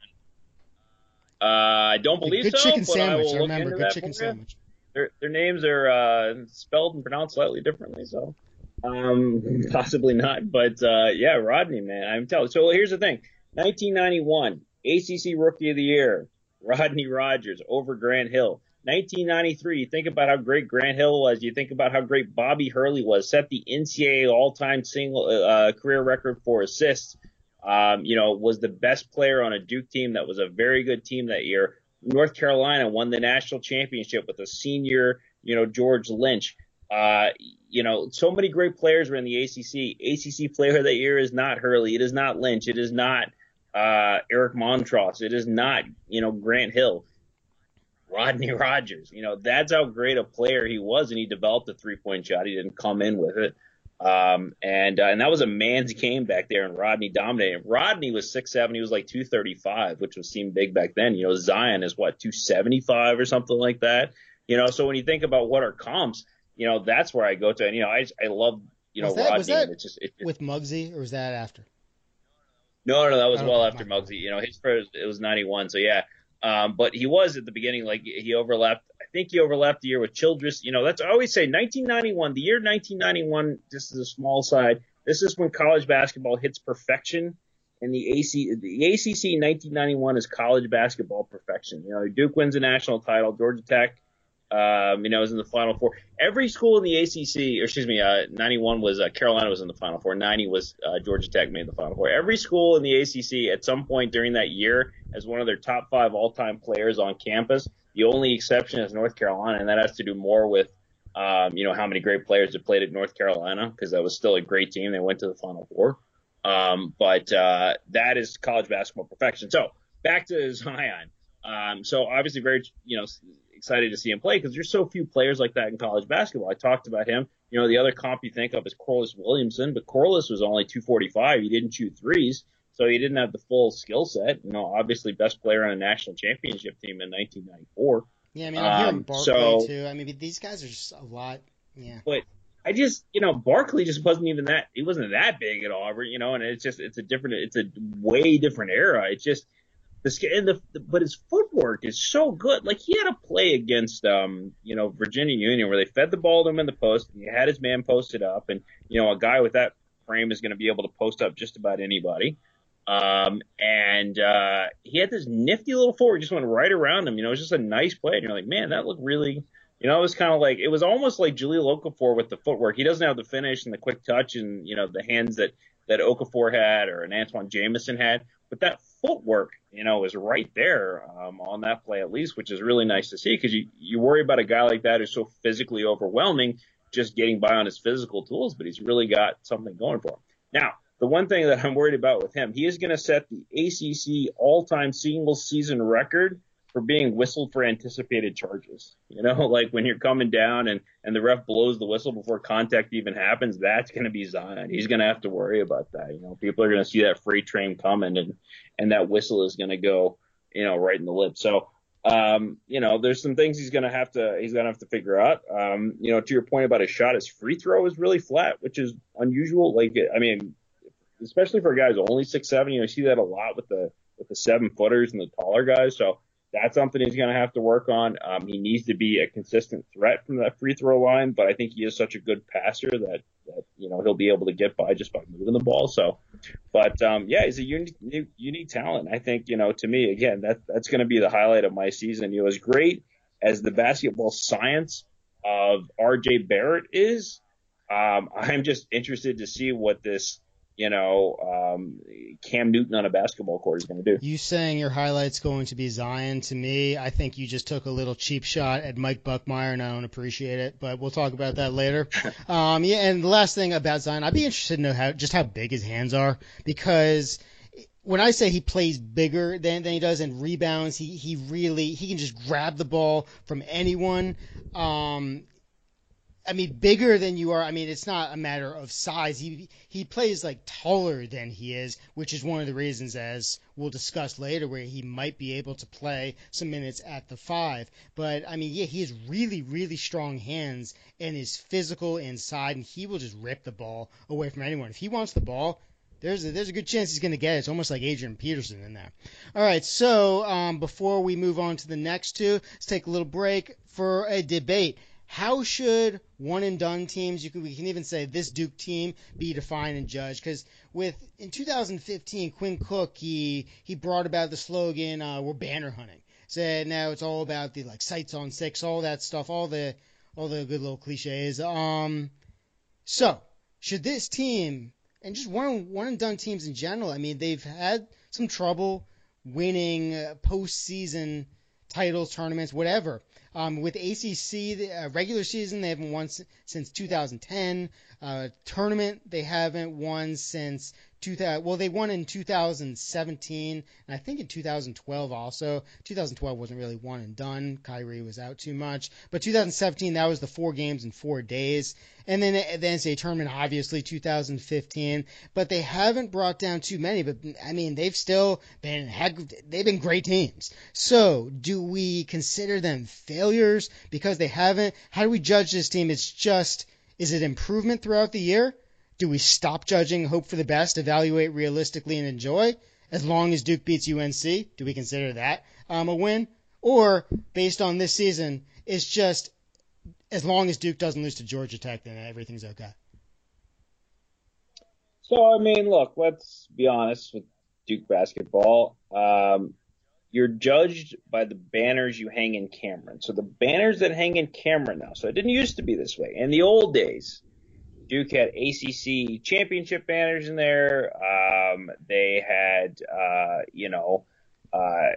Uh, I don't believe good so. chicken but I sandwich. I look remember good chicken sandwich. Their their names are uh, spelled and pronounced slightly differently, so um, possibly not. But uh, yeah, Rodney, man, I'm telling. So here's the thing: 1991 ACC Rookie of the Year, Rodney Rogers over Grant Hill. 1993, you think about how great Grant Hill was. You think about how great Bobby Hurley was. Set the NCAA all-time single uh, career record for assists. Um, you know, was the best player on a Duke team that was a very good team that year. North Carolina won the national championship with a senior, you know, George Lynch. Uh, you know, so many great players were in the ACC. ACC player that year is not Hurley. It is not Lynch. It is not uh, Eric Montross. It is not, you know, Grant Hill. Rodney Rogers. You know, that's how great a player he was, and he developed a three point shot. He didn't come in with it. Um, and uh, and that was a man's game back there, and Rodney dominated. Rodney was six seven. He was like two thirty five, which was seemed big back then. You know, Zion is what two seventy five or something like that. You know, so when you think about what are comps, you know, that's where I go to. And you know, I I love you know Was that- Rodney. was that it's just it, With Muggsy, or was that after? No, no, that was Oh, well after Muggsy. You know, his first it was ninety one. So yeah, um, but he was at the beginning like he overlapped. I think he overlapped the year with Childress. You know, that's I always say 1991. The year 1991. Just is a small side, this is when college basketball hits perfection. And the AC, the ACC 1991 is college basketball perfection. You know, Duke wins a national title. Georgia Tech, um, you know, was in the Final Four. Every school in the ACC, or excuse me, uh, 91 was uh, Carolina was in the Final Four. 90 was uh, Georgia Tech made the Final Four. Every school in the ACC at some point during that year as one of their top five all-time players on campus. The only exception is North Carolina, and that has to do more with, um, you know, how many great players have played at North Carolina because that was still a great team. They went to the Final Four. Um, but uh, that is college basketball perfection. So back to Zion. Um, so obviously very, you know, excited to see him play because there's so few players like that in college basketball. I talked about him. You know, the other comp you think of is Corliss Williamson, but Corliss was only 245. He didn't shoot threes, so he didn't have the full skill set. You know, obviously best player on a national championship team in 1994. Yeah, I mean, I'm hearing Um, Barkley so- too. I mean, these guys are just a lot. Yeah. But I just, you know, Barkley just wasn't even that. He wasn't that big at Auburn, you know, and it's just, it's a different, it's a way different era. It's just the sk- and the, but his footwork is so good. Like he had a play against, um, you know, Virginia Union where they fed the ball to him in the post, and he had his man posted up, and you know, a guy with that frame is going to be able to post up just about anybody. Um, and uh, he had this nifty little forward, just went right around him. You know, it was just a nice play, and you're like, man, that looked really you know, it was kind of like it was almost like Jahlil Okafor with the footwork. He doesn't have the finish and the quick touch and you know the hands that that Okafor had or an Antawn Jamison had, but that footwork, you know, is right there um, on that play at least, which is really nice to see because you you worry about a guy like that who's so physically overwhelming, just getting by on his physical tools, but he's really got something going for him. Now, the one thing that I'm worried about with him, he is going to set the ACC all-time single season record for being whistled for anticipated charges. You know, like when you're coming down and, and the ref blows the whistle before contact even happens, that's going to be Zion. He's going to have to worry about that. You know, people are going to see that freight train coming and, and that whistle is going to go, you know, right in the lip. So, um, you know, there's some things he's going to have to, he's going to have to figure out. Um, you know, to your point about his shot, his free throw is really flat, which is unusual. Like, I mean, especially for guys only six, seven, you know, you see that a lot with the, with the seven footers and the taller guys. So, that's something he's going to have to work on. Um, he needs to be a consistent threat from that free throw line, but I think he is such a good passer that, that, you know, he'll be able to get by just by moving the ball. So, but um, yeah, he's a unique, unique talent. I think you know, to me, again, that that's going to be the highlight of my season. You know, as great as the basketball science of R.J. Barrett is, um, I'm just interested to see what this you know, um, Cam Newton on a basketball court is going to do. You saying your highlight's going to be Zion to me, I think you just took a little cheap shot at Mike Buckmeyer, and I don't appreciate it. But we'll talk about that later. um, yeah, and the last thing about Zion, I'd be interested to know how just how big his hands are because when I say he plays bigger than, than he does and rebounds, he, he really he can just grab the ball from anyone. Um, I mean, bigger than you are. I mean, it's not a matter of size. He he plays like taller than he is, which is one of the reasons, as we'll discuss later, where he might be able to play some minutes at the five. But I mean, yeah, he has really really strong hands and is physical inside, and he will just rip the ball away from anyone. If he wants the ball, there's a, there's a good chance he's going to get it. It's almost like Adrian Peterson in there. All right, so um, before we move on to the next two, let's take a little break for a debate how should one and done teams, you can, we can even say this Duke team, be defined and judged? Because with in 2015, Quinn Cook he he brought about the slogan uh, "We're banner hunting." Said now it's all about the like sights on six, all that stuff, all the all the good little cliches. Um, so should this team and just one one and done teams in general? I mean, they've had some trouble winning uh, postseason titles, tournaments, whatever. Um, with ACC, the uh, regular season, they haven't won since 2010. Uh, tournament, they haven't won since 2000. Well, they won in 2017, and I think in 2012 also. 2012 wasn't really one and done. Kyrie was out too much. But 2017, that was the four games in four days. And then the NCAA tournament, obviously 2015. But they haven't brought down too many. But I mean, they've still been they've been great teams. So do we consider them failures because they haven't? How do we judge this team? It's just is it improvement throughout the year? Do we stop judging, hope for the best, evaluate realistically, and enjoy? As long as Duke beats UNC, do we consider that um, a win? Or based on this season, it's just as long as Duke doesn't lose to Georgia Tech, then everything's okay. So I mean, look, let's be honest with Duke basketball. Um, you're judged by the banners you hang in Cameron. So the banners that hang in Cameron now. So it didn't used to be this way. In the old days, Duke had ACC championship banners in there. Um, they had, uh, you know, uh,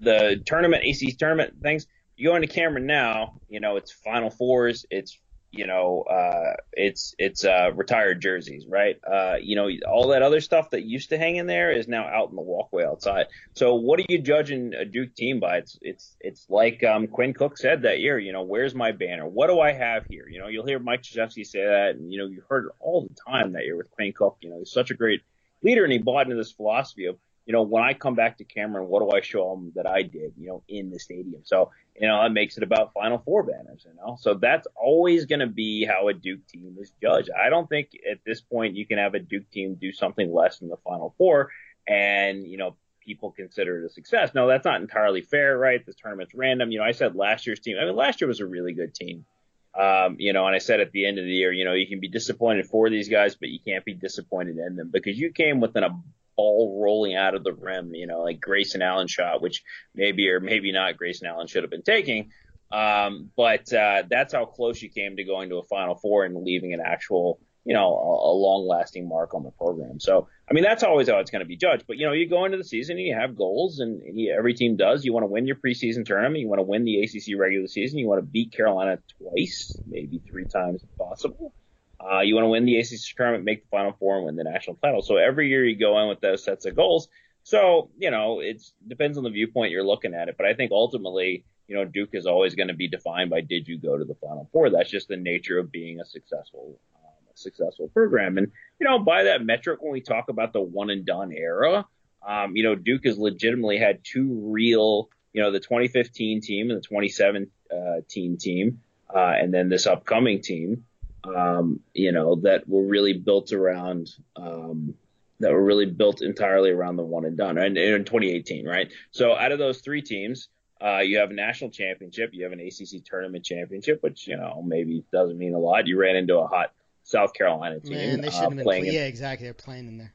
the tournament, ACC tournament things. You go into Cameron now, you know, it's Final Fours, it's you know, uh, it's it's uh, retired jerseys, right? Uh, you know, all that other stuff that used to hang in there is now out in the walkway outside. So, what are you judging a Duke team by? It's it's it's like um, Quinn Cook said that year. You know, where's my banner? What do I have here? You know, you'll hear Mike Krzyzewski say that, and you know, you heard it all the time that year with Quinn Cook. You know, he's such a great leader, and he bought into this philosophy of you know, when I come back to Cameron, what do I show them that I did, you know, in the stadium? So, you know, that makes it about Final Four banners, you know. So that's always going to be how a Duke team is judged. I don't think at this point you can have a Duke team do something less than the Final Four and, you know, people consider it a success. No, that's not entirely fair, right? This tournament's random. You know, I said last year's team, I mean, last year was a really good team. Um, you know, and I said at the end of the year, you know, you can be disappointed for these guys, but you can't be disappointed in them because you came within a ball rolling out of the rim, you know, like Grayson Allen shot, which maybe or maybe not Grayson Allen should have been taking. Um, but uh, that's how close you came to going to a Final Four and leaving an actual, you know, a, a long-lasting mark on the program. So, I mean, that's always how it's going to be judged. But you know, you go into the season and you have goals, and you, every team does. You want to win your preseason tournament. You want to win the ACC regular season. You want to beat Carolina twice, maybe three times if possible. Uh, you want to win the ACC tournament, make the Final Four, and win the national title. So every year you go in with those sets of goals. So you know, it depends on the viewpoint you're looking at it. But I think ultimately, you know, Duke is always going to be defined by did you go to the Final Four? That's just the nature of being a successful, um, a successful program. And you know, by that metric, when we talk about the one and done era, um, you know, Duke has legitimately had two real, you know, the 2015 team and the 2017 uh, team, uh, and then this upcoming team um, you know, that were really built around, um, that were really built entirely around the one and done and in 2018, right? So out of those three teams, uh, you have a national championship, you have an ACC tournament championship, which, you know, maybe doesn't mean a lot. You ran into a hot South Carolina team. Man, they uh, shouldn't uh, have been. yeah, exactly. They're playing in there.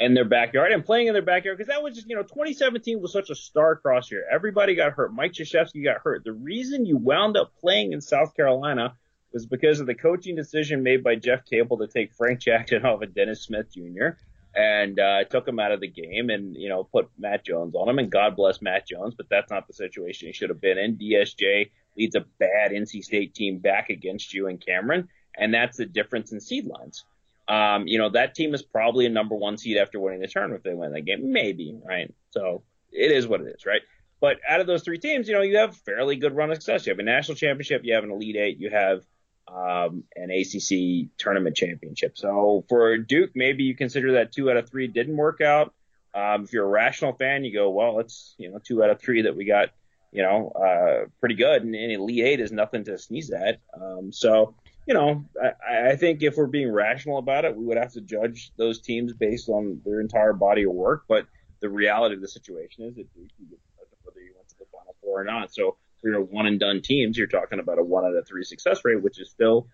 In their backyard and playing in their backyard because that was just you know 2017 was such a star-crossed year. Everybody got hurt. Mike Krzyzewski got hurt. The reason you wound up playing in South Carolina was because of the coaching decision made by Jeff Capel to take Frank Jackson off of Dennis Smith Jr. and uh, took him out of the game and you know put Matt Jones on him. And God bless Matt Jones, but that's not the situation he should have been in. DSJ leads a bad NC State team back against you and Cameron and that's the difference in seed lines. Um, you know, that team is probably a number one seed after winning the tournament if they win that game. Maybe, right? So it is what it is, right? But out of those three teams, you know, you have fairly good run of success. You have a national championship, you have an Elite Eight, you have um, an ACC tournament championship. So for Duke, maybe you consider that two out of three didn't work out. Um, if you're a rational fan, you go, well, it's you know two out of three that we got, you know, uh, pretty good, and, and Elite Eight is nothing to sneeze at. Um, so you know, I, I think if we're being rational about it, we would have to judge those teams based on their entire body of work. But the reality of the situation is that get whether you went to the Final Four or not. So your one and done teams, you're talking about a one out of three success rate, which is still,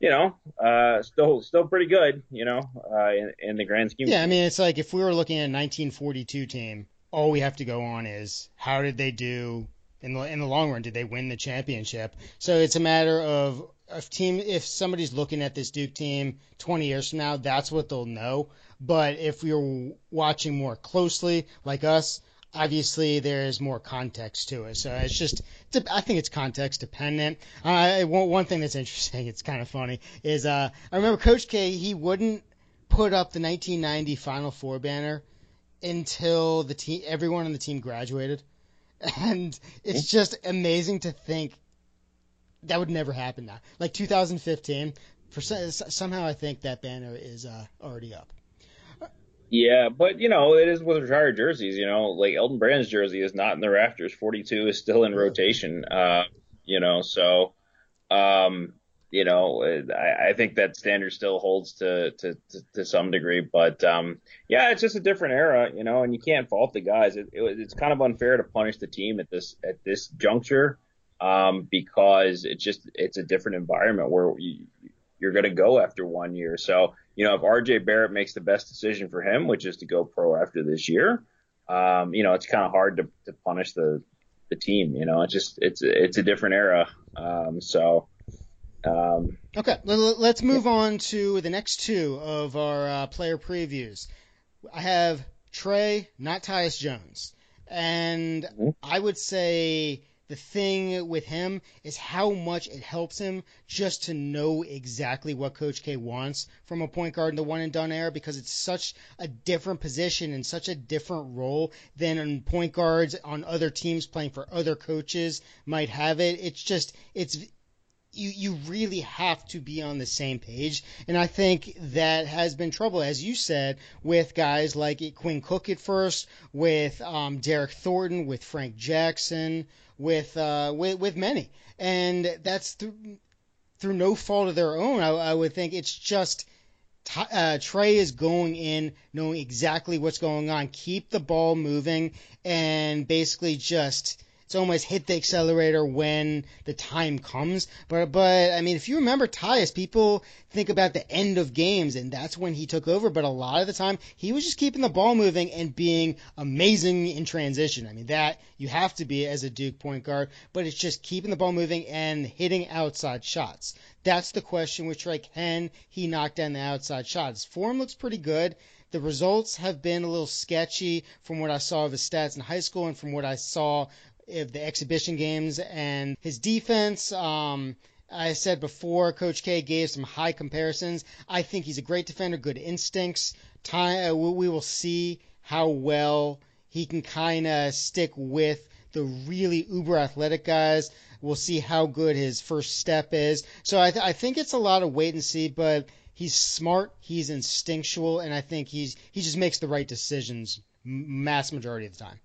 you know, uh, still still pretty good, you know, uh, in, in the grand scheme. Yeah, I mean, it's like if we were looking at a 1942 team, all we have to go on is how did they do in the in the long run? Did they win the championship? So it's a matter of if team if somebody's looking at this Duke team 20 years from now, that's what they'll know. But if you're watching more closely, like us, obviously there's more context to it. So it's just, I think it's context dependent. Uh, one, one thing that's interesting, it's kind of funny, is uh, I remember Coach K, he wouldn't put up the 1990 Final Four banner until the team, everyone on the team graduated. And it's just amazing to think that would never happen now. Like 2015, for somehow I think that banner is uh, already up. Yeah, but you know it is with retired jerseys. You know, like Elton Brand's jersey is not in the rafters. 42 is still in rotation. Uh, you know, so um, you know, I, I think that standard still holds to, to, to, to some degree, but, um, yeah, it's just a different era, you know, and you can't fault the guys. It, it, it's kind of unfair to punish the team at this, at this juncture um, because it's just it's a different environment where you, you're going to go after one year. So you know if RJ Barrett makes the best decision for him, which is to go pro after this year, um, you know it's kind of hard to, to punish the the team. You know it's just it's it's a different era. Um, so. Um, okay, let's move yeah. on to the next two of our uh, player previews. I have Tre, not Tyus Jones, and mm-hmm. I would say the thing with him is how much it helps him just to know exactly what Coach K wants from a point guard in the one and done era because it's such a different position and such a different role than point guards on other teams playing for other coaches might have it. It's just it's you you really have to be on the same page. And I think that has been trouble, as you said, with guys like Quinn Cook at first, with um, Derryck Thornton, with Frank Jackson, with uh, with, with many, and that's through through no fault of their own. I, I would think it's just. Uh, Tre is going in knowing exactly what's going on. Keep the ball moving and basically just it's almost hit the accelerator when the time comes. But but I mean, if you remember Tyus, people think about the end of games, and that's when he took over. But a lot of the time, he was just keeping the ball moving and being amazing in transition. I mean, that you have to be as a Duke point guard, but it's just keeping the ball moving and hitting outside shots. That's the question with Tre. Can he knock down the outside shots? form looks pretty good. The results have been a little sketchy from what I saw of his stats in high school and from what I saw the exhibition games and his defense. Um, I said before, Coach K gave some high comparisons. I think he's a great defender, good instincts. Time, uh, we will see how well he can kind of stick with the really uber athletic guys. We'll see how good his first step is. So I, th- I think it's a lot of wait and see, but he's smart, he's instinctual, and I think he's he just makes the right decisions mass majority of the time.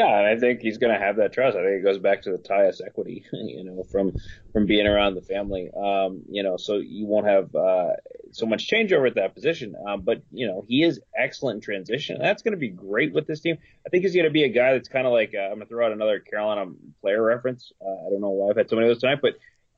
Yeah, and I think he's going to have that trust. I think it goes back to the Tyus equity, you know, from from being around the family. Um, you know, so you won't have uh, so much changeover at that position. Um, but you know, he is excellent in transition. That's going to be great with this team. I think he's going to be a guy that's kind of like uh, I'm going to throw out another Carolina player reference. Uh, I don't know why I've had so many of those tonight, but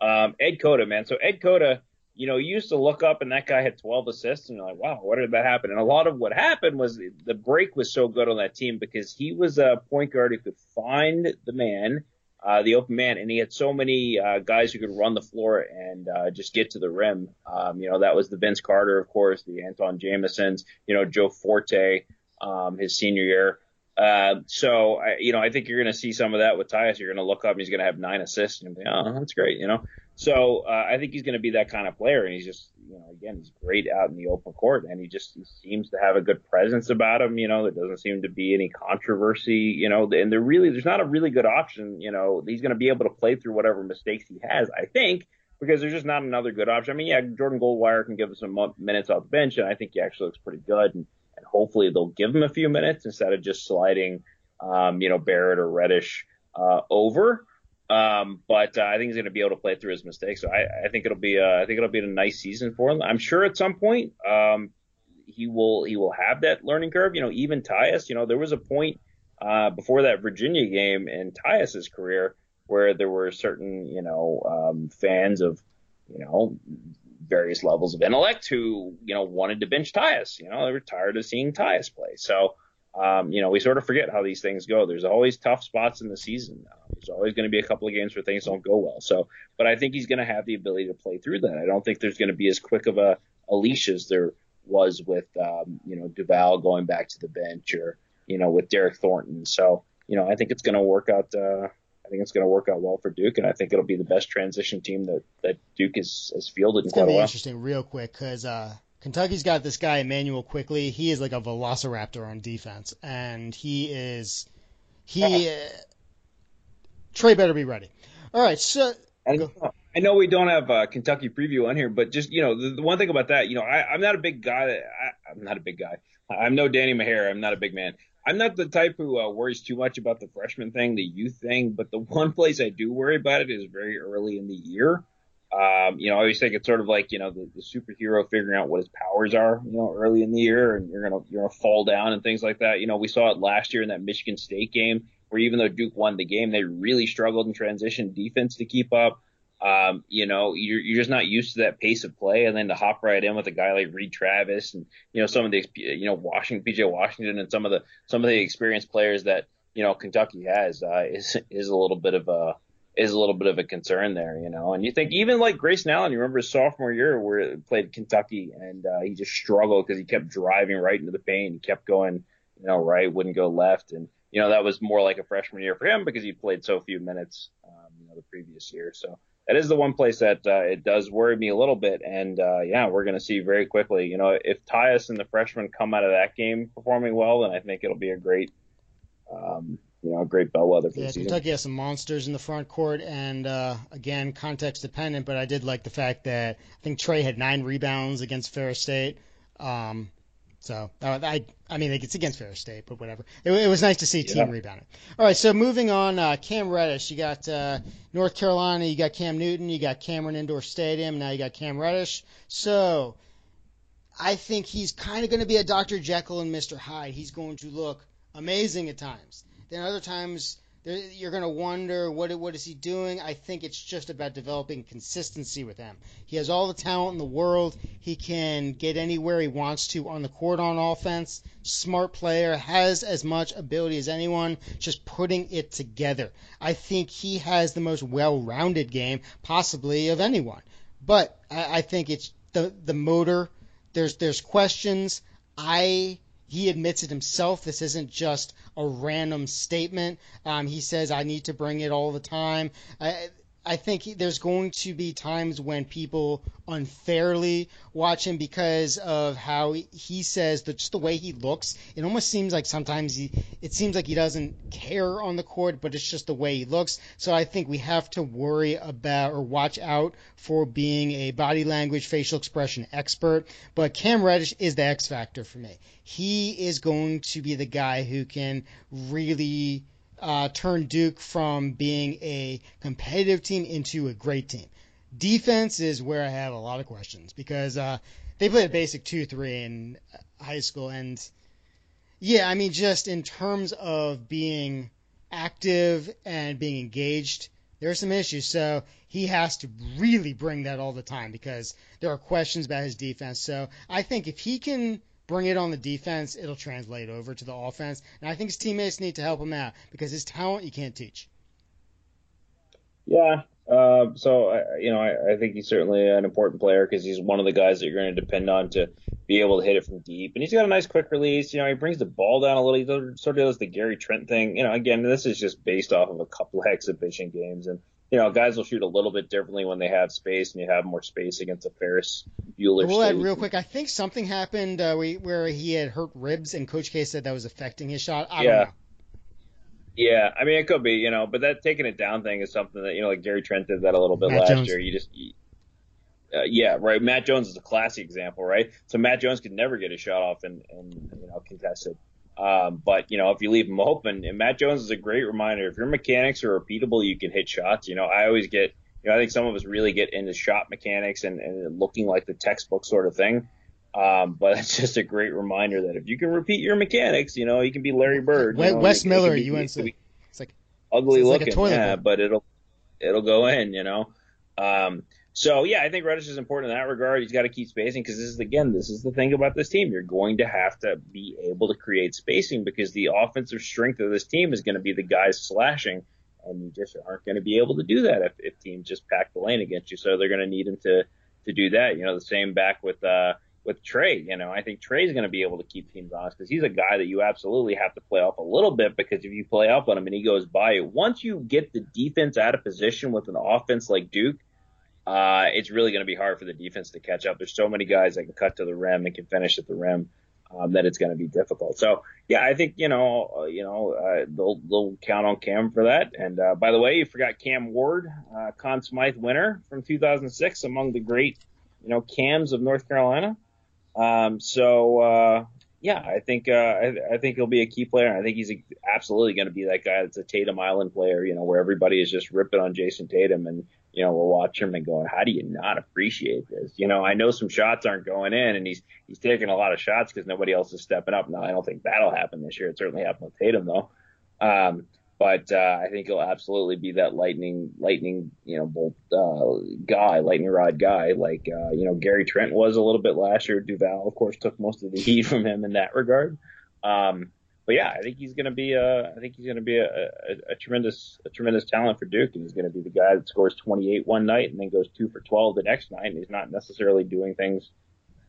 um, Ed Cota, man. So Ed Cota you know, you used to look up and that guy had 12 assists and you're like, wow, what did that happen? And a lot of what happened was the break was so good on that team because he was a point guard who could find the man, uh, the open man, and he had so many uh, guys who could run the floor and uh, just get to the rim. Um, you know, that was the Vince Carter, of course, the Antawn Jamisons, you know, Joe Forte, um, his senior year. Uh, so, I, you know, I think you're going to see some of that with Tyus. You're going to look up and he's going to have nine assists and you're oh, that's great, you know. So uh, I think he's going to be that kind of player, and he's just, you know, again, he's great out in the open court, and he just he seems to have a good presence about him. You know, there doesn't seem to be any controversy. You know, and there really there's not a really good option. You know, he's going to be able to play through whatever mistakes he has. I think because there's just not another good option. I mean, yeah, Jordan Goldwire can give us some minutes off the bench, and I think he actually looks pretty good, and, and hopefully they'll give him a few minutes instead of just sliding, um, you know, Barrett or Reddish uh, over. Um, but uh, I think he's going to be able to play through his mistakes. So I, I think it'll be a, I think it'll be a nice season for him. I'm sure at some point um, he will he will have that learning curve. You know, even Tyus. You know, there was a point uh, before that Virginia game in Tyus's career where there were certain you know um, fans of you know various levels of intellect who you know wanted to bench Tyus. You know, they were tired of seeing Tyus play. So um, you know, we sort of forget how these things go. There's always tough spots in the season. Uh, there's always going to be a couple of games where things don't go well. So, but I think he's going to have the ability to play through that. I don't think there's going to be as quick of a, a leash as there was with, um, you know, Duval going back to the bench or, you know, with Derryck Thornton. So, you know, I think it's going to work out, uh, I think it's going to work out well for Duke, and I think it'll be the best transition team that, that Duke has, has fielded it's in quite a while. interesting, real quick, because uh, Kentucky's got this guy Immanuel Quickley. He is like a velociraptor on defense, and he is he. Uh, Tre better be ready. All right, so. I know, we don't have a Kentucky preview on here, but just you know the, the one thing about that, you know, I, I'm not a big guy. I, I'm not a big guy. I'm no Danny Meagher. I'm not a big man. I'm not the type who uh, worries too much about the freshman thing, the youth thing. But the one place I do worry about it is very early in the year. Um, you know, I always think it's sort of like, you know, the, the superhero figuring out what his powers are, you know, early in the year and you're to, you're to fall down and things like that. You know, we saw it last year in that Michigan State game where even though Duke won the game, they really struggled in transition defense to keep up. Um, you know, you're, you're just not used to that pace of play. And then to hop right in with a guy like Reid Travis and, you know, some of the, you know, Washington, PJ Washington and some of the, some of the experienced players that, you know, Kentucky has, uh, is, is a little bit of a, is a little bit of a concern there, you know. And you think even like Grayson Allen, you remember his sophomore year where he played Kentucky and uh, he just struggled because he kept driving right into the paint. He kept going, you know, right, wouldn't go left. And, you know, that was more like a freshman year for him because he played so few minutes, um, you know, the previous year. So that is the one place that uh, it does worry me a little bit. And uh, yeah, we're going to see very quickly. You know, if Tyus and the freshmen come out of that game performing well, then I think it'll be a great, um, you know, a great bellwether for yeah, the season. Kentucky has some monsters in the front court, and uh, again, context dependent. But I did like the fact that I think Tre had nine rebounds against Ferris State. Um, so uh, I, I mean, it's against Ferris State, but whatever. It, it was nice to see team yeah. rebounding. All right, so moving on, uh, Cam Reddish. You got uh, North Carolina. You got Cam Newton. You got Cameron Indoor Stadium. Now you got Cam Reddish. So I think he's kind of going to be a Dr. Jekyll and Mr. Hyde. He's going to look amazing at times. Then other times you're going to wonder what what is he doing. I think it's just about developing consistency with him. He has all the talent in the world. He can get anywhere he wants to on the court on offense. Smart player, has as much ability as anyone. Just putting it together. I think he has the most well-rounded game possibly of anyone. But I, I think it's the the motor. There's there's questions. I he admits it himself. This isn't just a random statement. Um, he says, I need to bring it all the time. I, I think there's going to be times when people unfairly watch him because of how he says that just the way he looks. It almost seems like sometimes he, it seems like he doesn't care on the court, but it's just the way he looks. So I think we have to worry about or watch out for being a body language, facial expression expert. But Cam Reddish is the X factor for me. He is going to be the guy who can really uh, turn Duke from being a competitive team into a great team. Defense is where I have a lot of questions because uh, they played a basic 2 3 in high school. And yeah, I mean, just in terms of being active and being engaged, there are some issues. So he has to really bring that all the time because there are questions about his defense. So I think if he can bring it on the defense, it'll translate over to the offense. And I think his teammates need to help him out because his talent you can't teach. Yeah. Uh, so I, you know, I, I, think he's certainly an important player because he's one of the guys that you're going to depend on to be able to hit it from deep. And he's got a nice quick release. You know, he brings the ball down a little. He sort of does the Gary Trent thing. You know, again, this is just based off of a couple of exhibition games and you know, guys will shoot a little bit differently when they have space, and you have more space against a Ferris Bueller. We'll add real quick. I think something happened uh, where he had hurt ribs, and Coach K said that was affecting his shot. I yeah. Yeah, I mean it could be, you know, but that taking it down thing is something that you know, like Gary Trent did that a little bit Matt last Jones. year. You just, you, uh, yeah, right. Matt Jones is a classic example, right? So Matt Jones could never get a shot off and and you know contested. Um, but you know, if you leave them open, and Matt Jones is a great reminder. If your mechanics are repeatable, you can hit shots. You know, I always get, you know, I think some of us really get into shot mechanics and, and looking like the textbook sort of thing. Um, but it's just a great reminder that if you can repeat your mechanics, you know, you can be Larry Bird. Wes, know, Wes Miller, be, UNC. It's like ugly looking, like yeah, but it'll it'll go in, you know. Um, so yeah, I think Reddish is important in that regard. He's got to keep spacing because this is again, this is the thing about this team. You're going to have to be able to create spacing because the offensive strength of this team is going to be the guys slashing, and you just aren't going to be able to do that if, if teams just pack the lane against you. So they're going to need him to to do that. You know, the same back with uh with Tre. You know, I think Tre's going to be able to keep teams honest because he's a guy that you absolutely have to play off a little bit because if you play up on him and he goes by you, once you get the defense out of position with an offense like Duke uh, it's really going to be hard for the defense to catch up. There's so many guys that can cut to the rim and can finish at the rim. Um, that it's going to be difficult. So yeah, I think you know, uh, you know, uh, they'll they'll count on Cam for that. And uh, by the way, you forgot Cam Ward, uh, Conn Smythe winner from 2006, among the great, you know, Cams of North Carolina. Um, so uh, yeah, I think uh, I, I think he'll be a key player. I think he's absolutely going to be that guy that's a Tatum Island player. You know, where everybody is just ripping on Jayson Tatum and you know, we're watching him and going, how do you not appreciate this? You know, I know some shots aren't going in and he's, he's taking a lot of shots because nobody else is stepping up. Now, I don't think that'll happen this year. It certainly happened with Tatum though. Um, but, uh, I think he'll absolutely be that lightning, lightning, you know, bolt, uh, guy, lightning rod guy. Like, uh, you know, Gary Trent was a little bit last year. Duval, of course, took most of the heat from him in that regard. Um, but yeah, I think he's going to be a, I think he's going to be a, a, a, tremendous, a tremendous talent for Duke, and he's going to be the guy that scores 28 one night and then goes two for 12 the next night. And he's not necessarily doing things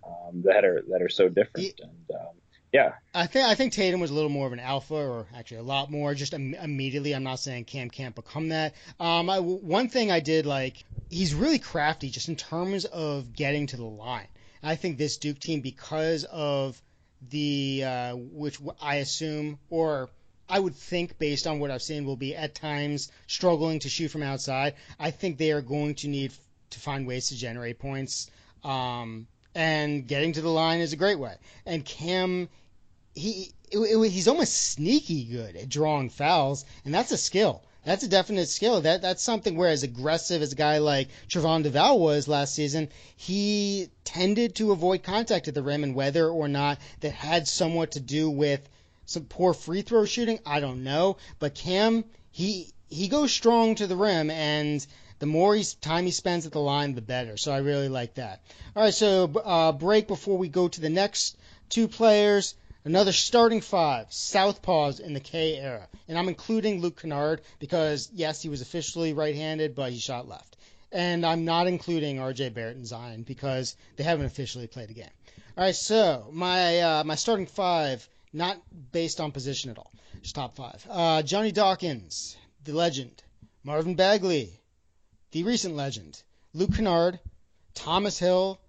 um, that are that are so different. And um, yeah, I think I think Tatum was a little more of an alpha, or actually a lot more. Just Im- immediately, I'm not saying Cam can't become that. Um, I, one thing I did like, he's really crafty, just in terms of getting to the line. I think this Duke team, because of the uh, which I assume or I would think based on what I've seen will be at times struggling to shoot from outside. I think they are going to need to find ways to generate points. Um, and getting to the line is a great way. And Cam, he it, it, he's almost sneaky good at drawing fouls, and that's a skill that's a definite skill. That that's something where as aggressive as a guy like Trevon Duval was last season, he tended to avoid contact at the rim, and whether or not that had somewhat to do with some poor free throw shooting, I don't know. But Cam, he he goes strong to the rim, and the more he's, time he spends at the line, the better. So I really like that. All right, so uh, break before we go to the next two players. Another starting five, Southpaws in the K era. And I'm including Luke Kennard because, yes, he was officially right handed, but he shot left. And I'm not including RJ Barrett and Zion because they haven't officially played a game. All right, so my uh, my starting five, not based on position at all, just top five. Uh, Johnny Dawkins, the legend. Marvin Bagley, the recent legend. Luke Kennard, Thomas Hill,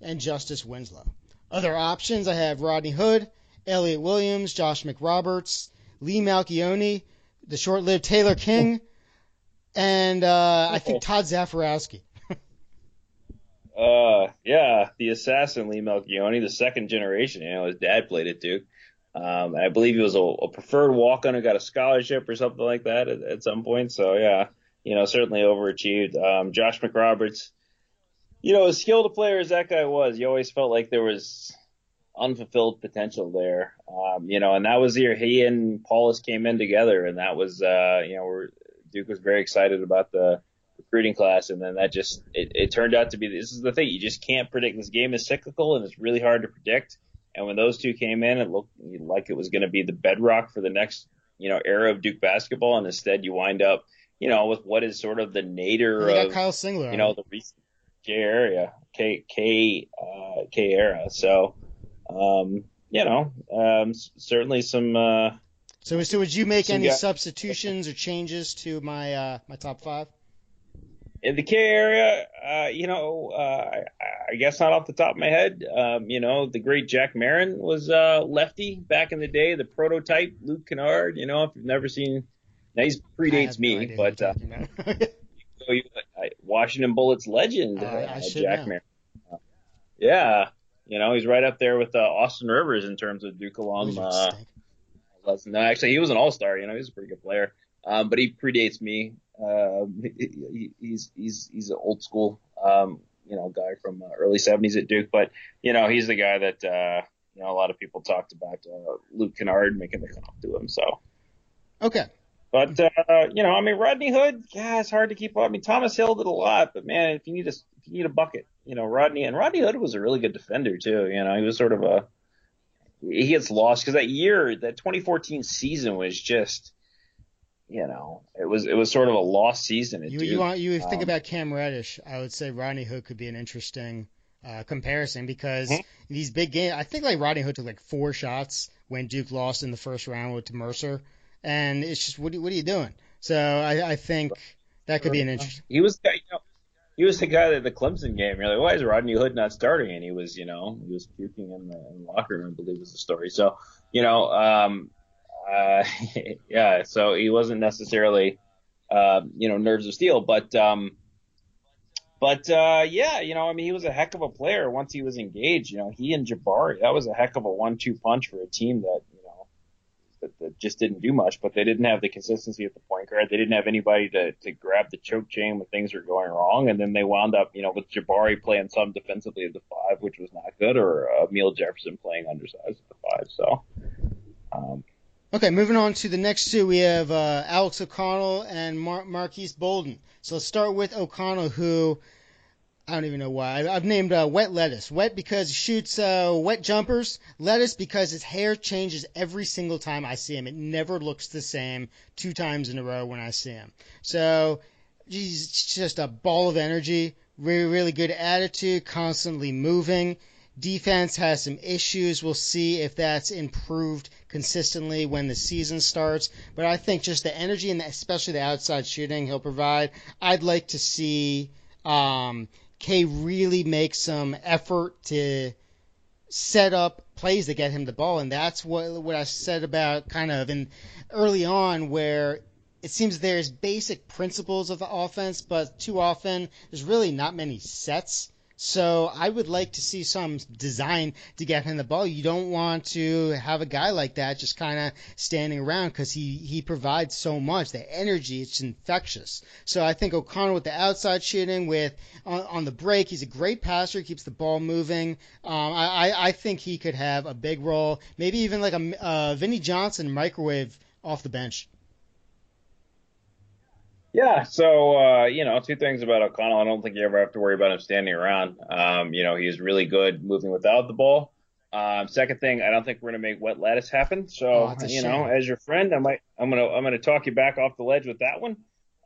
and Justise Winslow. Other options I have Rodney Hood, Elliot Williams, Josh McRoberts, Lee Melchionni, the short-lived Taylor King, and uh, I think Todd Zafirovski. uh, yeah, the assassin Lee Melchionni, the second generation. You know, his dad played it too. Um, I believe he was a, a preferred walk-on who got a scholarship or something like that at, at some point. So yeah, you know, certainly overachieved. Um, Josh McRoberts, you know, as skilled a player as that guy was, you always felt like there was unfulfilled potential there. Um, you know, and that was the year he and Paulus came in together, and that was, uh, you know, Duke was very excited about the recruiting class, and then that just it, it turned out to be this is the thing you just can't predict. This game is cyclical, and it's really hard to predict. And when those two came in, it looked like it was going to be the bedrock for the next you know era of Duke basketball, and instead you wind up you know with what is sort of the nadir of Kyle Singler, you know the recent K area K K uh, K era. So um, you know um, certainly some. Uh, so, so would you make any guys, substitutions or changes to my uh, my top five? In the K area, uh, you know, uh, I, guess not off the top of my head. Um, you know, the great Jack Marin was uh, lefty back in the day, the prototype Luke Kennard. You know, if you've never seen, now he predates me, no but uh, Washington Bullets legend, uh, Jack Marin. yeah, you know, he's right up there with uh, Austin Rivers in terms of Duke alum no, actually, he was an all star. You know, he's a pretty good player. Um, but he predates me. Um, he, he's he's he's an old school, um, you know, guy from uh, early '70s at Duke. But you know, he's the guy that uh, you know a lot of people talked about uh, Luke Kennard making the comp to him. So okay. But uh, you know, I mean, Rodney Hood, yeah, it's hard to keep up. I mean, Thomas Hill did a lot, but man, if you need a if you need a bucket, you know, Rodney and Rodney Hood was a really good defender too. You know, he was sort of a he gets lost because that year, that 2014 season was just, you know, it was it was sort of a lost season. You you want you um, think about Cam Reddish, I would say Rodney Hood could be an interesting uh, comparison because mm-hmm. these big games, I think like Rodney Hood took like four shots when Duke lost in the first round with to Mercer, and it's just what what are you doing? So I, I think that could be an interesting. He was, you know, he was the guy that the Clemson game. You're like, why is Rodney Hood not starting? And he was, you know, he was puking in the, in the locker room. I believe was the story. So, you know, um, uh, yeah. So he wasn't necessarily, uh, you know, nerves of steel, but, um, but uh, yeah, you know, I mean, he was a heck of a player once he was engaged. You know, he and Jabari, that was a heck of a one-two punch for a team that that, that just didn't do much, but they didn't have the consistency at the point guard. They didn't have anybody to, to grab the choke chain when things were going wrong. And then they wound up, you know, with Jabari playing some defensively at the five, which was not good, or uh, Amile Jefferson playing undersized at the five. So, um, Okay, moving on to the next two, we have uh, Alex O'Connell and Mar- Marques Bolden. So let's start with O'Connell, who I don't even know why. I've named uh, Wet Lettuce. Wet because he shoots uh, wet jumpers. Lettuce because his hair changes every single time I see him. It never looks the same two times in a row when I see him. So he's just a ball of energy. Really, really good attitude. Constantly moving. Defense has some issues. We'll see if that's improved consistently when the season starts. But I think just the energy and especially the outside shooting he'll provide. I'd like to see. Um, K really makes some effort to set up plays to get him the ball, and that's what what I said about kind of in early on where it seems there's basic principles of the offense, but too often there's really not many sets so I would like to see some design to get him the ball. You don't want to have a guy like that just kind of standing around because he, he provides so much. The energy, it's infectious. So I think O'Connell with the outside shooting, with on, on the break, he's a great passer, keeps the ball moving. Um, I, I I think he could have a big role, maybe even like a uh, Vinnie Johnson microwave off the bench. Yeah, so uh, you know, two things about O'Connell. I don't think you ever have to worry about him standing around. Um, you know, he's really good moving without the ball. Um, second thing, I don't think we're gonna make wet lettuce happen. So oh, you know, as your friend, I might, I'm gonna, I'm gonna talk you back off the ledge with that one.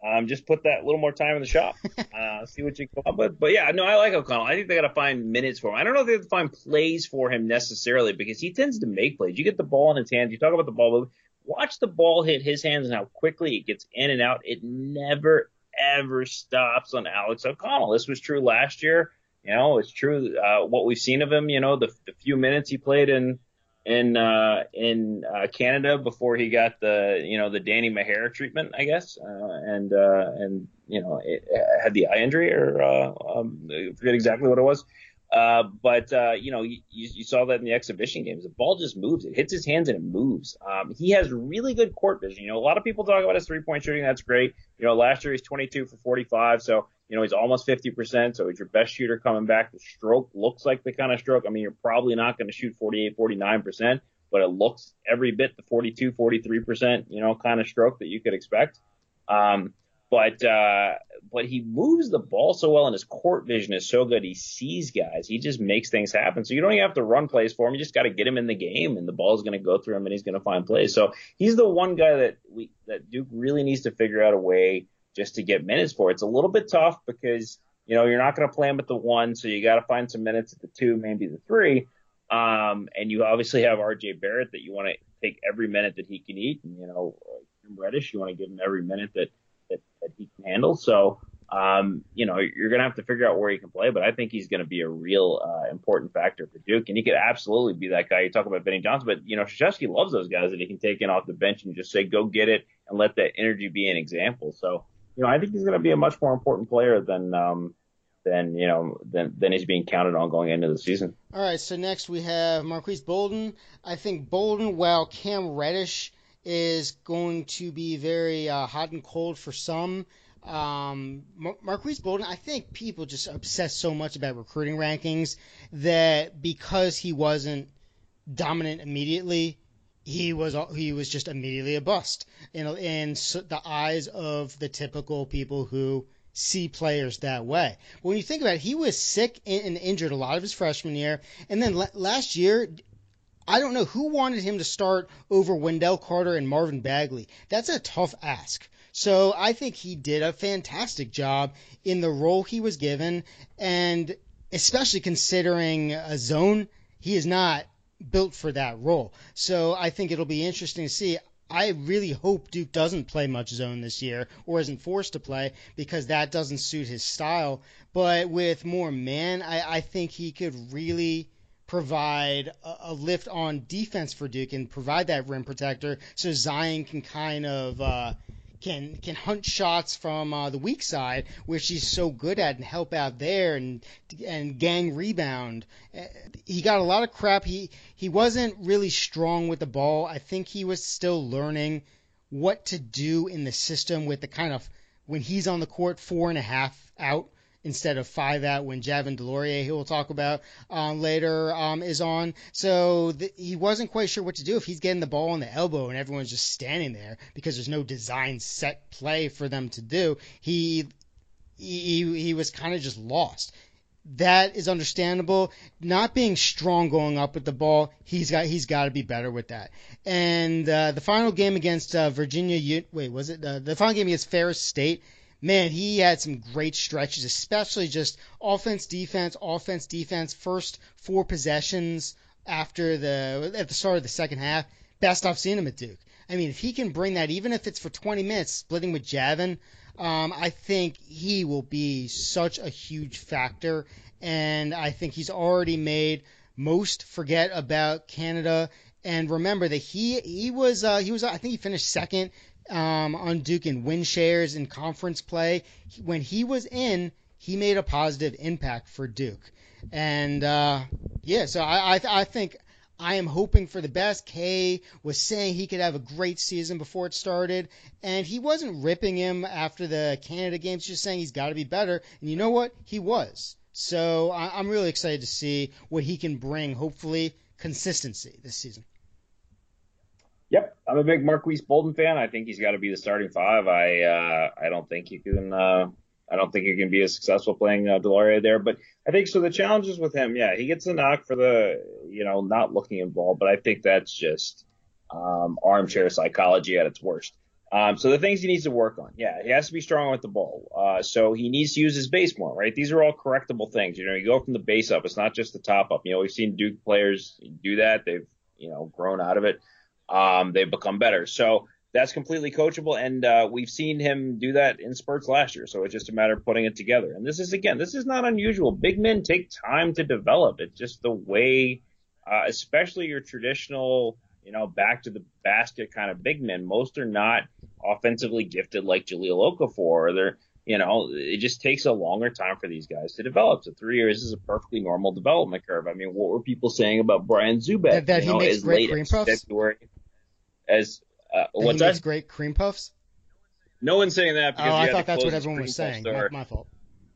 Um, just put that little more time in the shop, uh, see what you come up with. But yeah, no, I like O'Connell. I think they got to find minutes for him. I don't know if they have to find plays for him necessarily because he tends to make plays. You get the ball in his hands. You talk about the ball watch the ball hit his hands and how quickly it gets in and out. It never ever stops on Alex O'Connell. This was true last year. You know, it's true uh, what we've seen of him. You know, the, the few minutes he played in in uh, in uh, Canada before he got the you know the Danny Meagher treatment, I guess, uh, and uh, and you know it, it had the eye injury or uh, um, I forget exactly what it was. Uh, but uh, you know, you, you, saw that in the exhibition games. The ball just moves. It hits his hands and it moves. Um, he has really good court vision. You know, a lot of people talk about his three point shooting. That's great. You know, last year he's 22 for 45, so you know he's almost 50%. So he's your best shooter coming back. The stroke looks like the kind of stroke. I mean, you're probably not going to shoot 48, 49%, but it looks every bit the 42, 43%, you know, kind of stroke that you could expect. Um, but uh, but he moves the ball so well and his court vision is so good. He sees guys. He just makes things happen. So you don't even have to run plays for him. You just got to get him in the game and the ball is going to go through him and he's going to find plays. So he's the one guy that we, that Duke really needs to figure out a way just to get minutes for. It's a little bit tough because, you know, you're not going to play him at the one. So you got to find some minutes at the two, maybe the three. Um, and you obviously have RJ Barrett that you want to take every minute that he can eat. And, you know, Reddish, you want to give him every minute that, that, that he can handle. So, um, you know, you're going to have to figure out where he can play, but I think he's going to be a real, uh, important factor for Duke. And he could absolutely be that guy. You talk about Vinnie Johnson, but, you know, Krzyzewski loves those guys that he can take in off the bench and just say, go get it and let that energy be an example. So, you know, I think he's going to be a much more important player than, um, than you know than he's being counted on going into the season. All right, so next we have Marques Bolden. I think Bolden, while Cam Reddish is going to be very uh, hot and cold for some. Um, Mar- Marques Bolden, I think people just obsess so much about recruiting rankings that because he wasn't dominant immediately, he was he was just immediately a bust in in the eyes of the typical people who see players that way. When you think about it, he was sick and injured a lot of his freshman year, and then last year. I don't know who wanted him to start over Wendell Carter and Marvin Bagley. That's a tough ask. So I think he did a fantastic job in the role he was given, and especially considering a zone, he is not built for that role. So I think it'll be interesting to see. I really hope Duke doesn't play much zone this year or isn't forced to play because that doesn't suit his style. But with more man, I, I think he could really provide a, a, lift on defense for Duke and provide that rim protector so Zion can kind of uh, can can hunt shots from uh, the weak side, which he's so good at, and help out there and and gang rebound. He got a lot of crap. He he wasn't really strong with the ball. I think he was still learning what to do in the system with the kind of when he's on the court four and a half out instead of five out when Javin DeLaurier, who we'll talk about um, later, um, is on. So th- he wasn't quite sure what to do if he's getting the ball on the elbow and everyone's just standing there because there's no design set play for them to do. He he, he was kind of just lost. That is understandable. Not being strong going up with the ball, he's got he's got to be better with that. And uh, the final game against uh, Virginia, wait, was it uh, the final game against Ferris State? Man, he had some great stretches, especially just offense, defense, offense, defense. First four possessions after the at the start of the second half, best I've seen him at Duke. I mean, if he can bring that, even if it's for 20 minutes, splitting with Javin, um, I think he will be such a huge factor. And I think he's already made most forget about Canada. And remember that he he was uh, he was I think he finished second um, on Duke in win shares and conference play. When he was in, he made a positive impact for Duke. And uh, yeah, so I, I, I think I am hoping for the best. Kay was saying he could have a great season before it started, and he wasn't ripping him after the Canada games, just saying he's got to be better. And you know what? He was. So I, I'm really excited to see what he can bring. Hopefully, consistency this season. Yep, I'm a big Marques Bolden fan. I think he's got to be the starting five. I uh, I don't think you can. Uh, I don't think you can be as successful playing uh, DeLaurier there. But I think so. The challenges with him, yeah, he gets a knock for the you know not looking involved. But I think that's just um, armchair psychology at its worst. Um, so the things he needs to work on, yeah, he has to be strong with the ball. Uh, so he needs to use his base more, right? These are all correctable things. You know, you go from the base up. It's not just the top up. You know, we've seen Duke players do that. They've you know grown out of it um, they've become better. So that's completely coachable, and uh, we've seen him do that in spurts last year. So it's just a matter of putting it together. And this is again, this is not unusual. Big men take time to develop. It's just the way, uh, especially your traditional, you know, back to the basket kind of big men. Most are not offensively gifted like Jahlil Okafor. They're you know, it just takes a longer time for these guys to develop. So three years is a perfectly normal development curve. I mean, what were people saying about Brian Zoubek? That, that he know, makes great cream puffs. February, as uh, makes that? great cream puffs. No one's saying that because oh, I thought that's what everyone was saying. My, my, fault.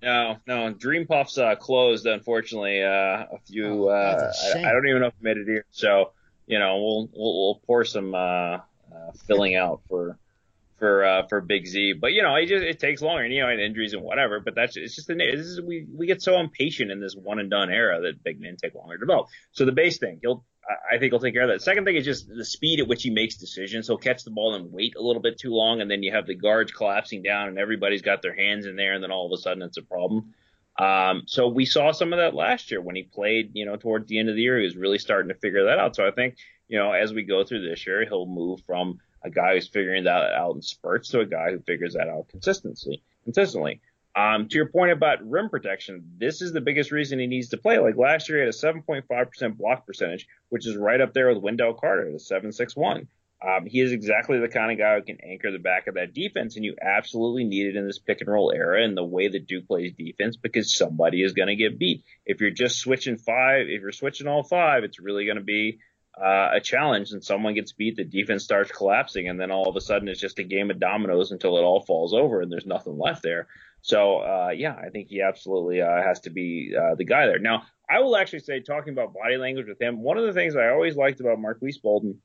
No, no, Dream Puffs uh, closed unfortunately. Uh, a few. Oh, uh, I, I, don't even know if it made it here. So you know, we'll we'll, we'll pour some uh, uh, filling out for for uh, for Big Z. But you know, it just it takes longer, and you know, and injuries and whatever. But that's it's just the this is we we get so impatient in this one and done era that big men take longer to develop. So the base thing, he'll I think he'll take care of that. Second thing is just the speed at which he makes decisions. He'll catch the ball and wait a little bit too long, and then you have the guards collapsing down, and everybody's got their hands in there, and then all of a sudden it's a problem. Um, so we saw some of that last year when he played, you know, toward the end of the year. He was really starting to figure that out. So I think, you know, as we go through this year, he'll move from a guy who's figuring that out in spurts to a guy who figures that out consistently. Consistently. Um, to your point about rim protection, this is the biggest reason he needs to play. Like last year, he had a 7.5% block percentage, which is right up there with Wendell Carter a 7.61. Um, he is exactly the kind of guy who can anchor the back of that defense, and you absolutely need it in this pick and roll era and the way that Duke plays defense because somebody is going to get beat. If you're just switching five, if you're switching all five, it's really going to be uh, a challenge and someone gets beat, the defense starts collapsing, and then all of a sudden it's just a game of dominoes until it all falls over and there's nothing left there. So, uh, yeah, I think he absolutely uh, has to be uh, the guy there. Now, I will actually say, talking about body language with him, one of the things I always liked about Marques Bolden,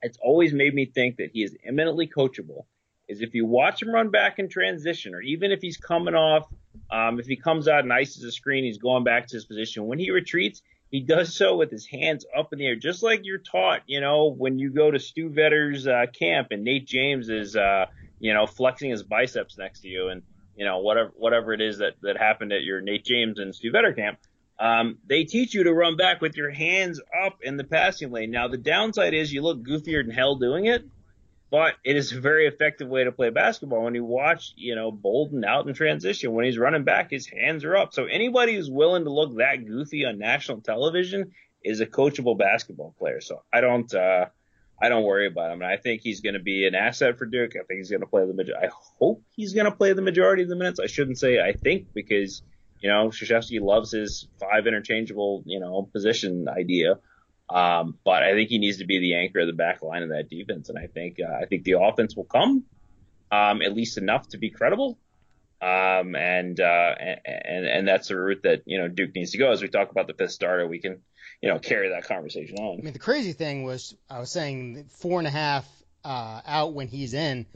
it's always made me think that he is eminently coachable. Is if you watch him run back in transition, or even if he's coming off, um, if he comes out and ices a screen, he's going back to his position. When he retreats, he does so with his hands up in the air, just like you're taught, you know, when you go to Stu Vetter's uh, camp and Nate James is, uh, you know, flexing his biceps next to you and, you know, whatever, whatever it is that, that happened at your Nate James and Stu Vetter camp. Um, they teach you to run back with your hands up in the passing lane. Now, the downside is you look goofier than hell doing it, but it is a very effective way to play basketball. When you watch, you know, Bolden out in transition, when he's running back, his hands are up. So anybody who's willing to look that goofy on national television is a coachable basketball player. So I don't, uh, I don't worry about him. And I think he's going to be an asset for Duke. I think he's going to play the majority. I hope he's going to play the majority of the minutes. I shouldn't say I think because, you know, Krzyzewski loves his five interchangeable, you know, position idea. Um, but I think he needs to be the anchor of the back line of that defense. And I think, uh, I think the offense will come, um, at least enough to be credible. Um, and, uh, and, and that's the route that, you know, Duke needs to go. As we talk about the fifth starter, we can, you know, carry that conversation on. I mean, the crazy thing was, I was saying four and a half, uh, out when he's in.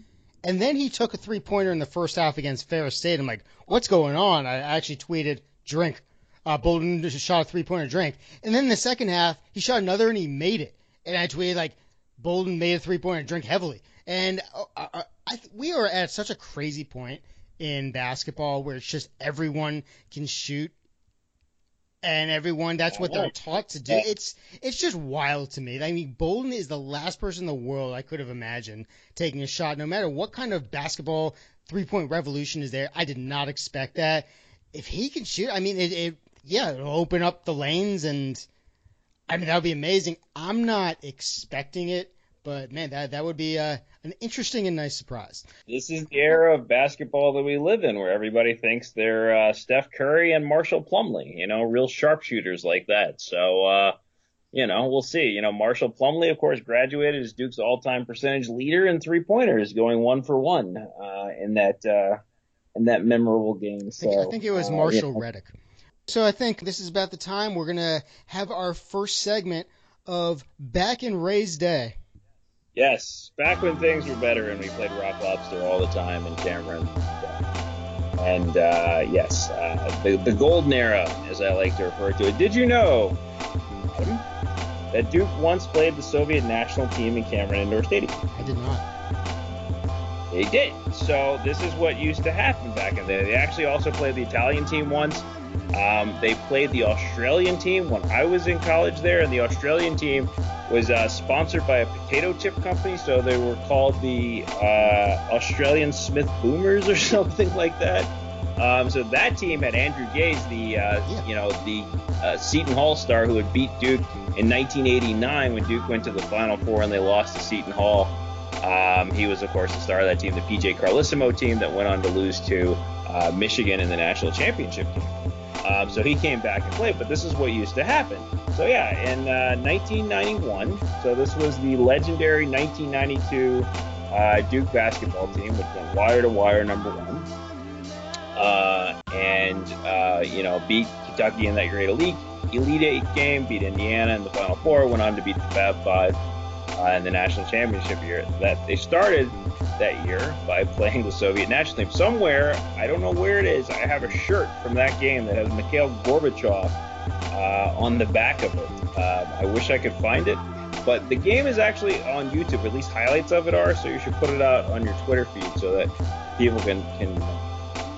And then he took a three pointer in the first half against Ferris State. I'm like, what's going on? I actually tweeted, drink uh, Bolden shot a three pointer drink. And then in the second half, he shot another and he made it. And I tweeted like, Bolden made a three pointer drink heavily. And uh, uh, I, we are at such a crazy point in basketball where it's just everyone can shoot and everyone that's what they're taught to do. It's it's just wild to me. I mean, Bolden is the last person in the world I could have imagined taking a shot, no matter what kind of basketball three point revolution is there. I did not expect that. If he can shoot, I mean, it, it yeah, it'll open up the lanes and I mean that would be amazing. I'm not expecting it, but man, that that would be uh, an interesting and nice surprise. This is the era of basketball that we live in, where everybody thinks they're uh, Steph Curry and Marshall Plumlee, you know, real sharpshooters like that. So, uh, you know, we'll see. You know, Marshall Plumlee, of course, graduated as Duke's all-time percentage leader in three pointers, going one for one uh, in that uh, in that memorable game. So I think, I think it was uh, Marshall uh, yeah. Redick. So I think this is about the time we're going to have our first segment of Back in Ray's Day. Yes, back when things were better and we played Rock Lobster all the time in Cameron. And uh, yes, uh, the, the golden era, as I like to refer to it. Did you know Adam, that Duke once played the Soviet national team in Cameron Indoor Stadium? I did not. They did. So this is what used to happen back in the day. They actually also played the Italian team once. Um, they played the Australian team when I was in college there, and the Australian team was uh, sponsored by a potato chip company, so they were called the uh, Australian Smith Boomers or something like that. Um, so that team had Andrew Gaze, the uh, yeah. you know the uh, Seton Hall star who had beat Duke in 1989 when Duke went to the Final Four and they lost to Seton Hall. Um, he was, of course, the star of that team, the PJ Carlesimo team that went on to lose to uh, Michigan in the national championship game. Um, so he came back and played, but this is what used to happen. So yeah, in uh, 1991, so this was the legendary 1992 uh, Duke basketball team, which went wire to wire number one, uh, and uh, you know beat Kentucky in that great elite Elite Eight game, beat Indiana in the Final Four, went on to beat the Fab Five. Uh, in the national championship year. That they started that year by playing the Soviet national team. Somewhere, I don't know where it is, I have a shirt from that game that has Mikhail Gorbachev uh, on the back of it. Um, I wish I could find it. But the game is actually on YouTube. At least highlights of it are. So you should put it out on your Twitter feed so that people can can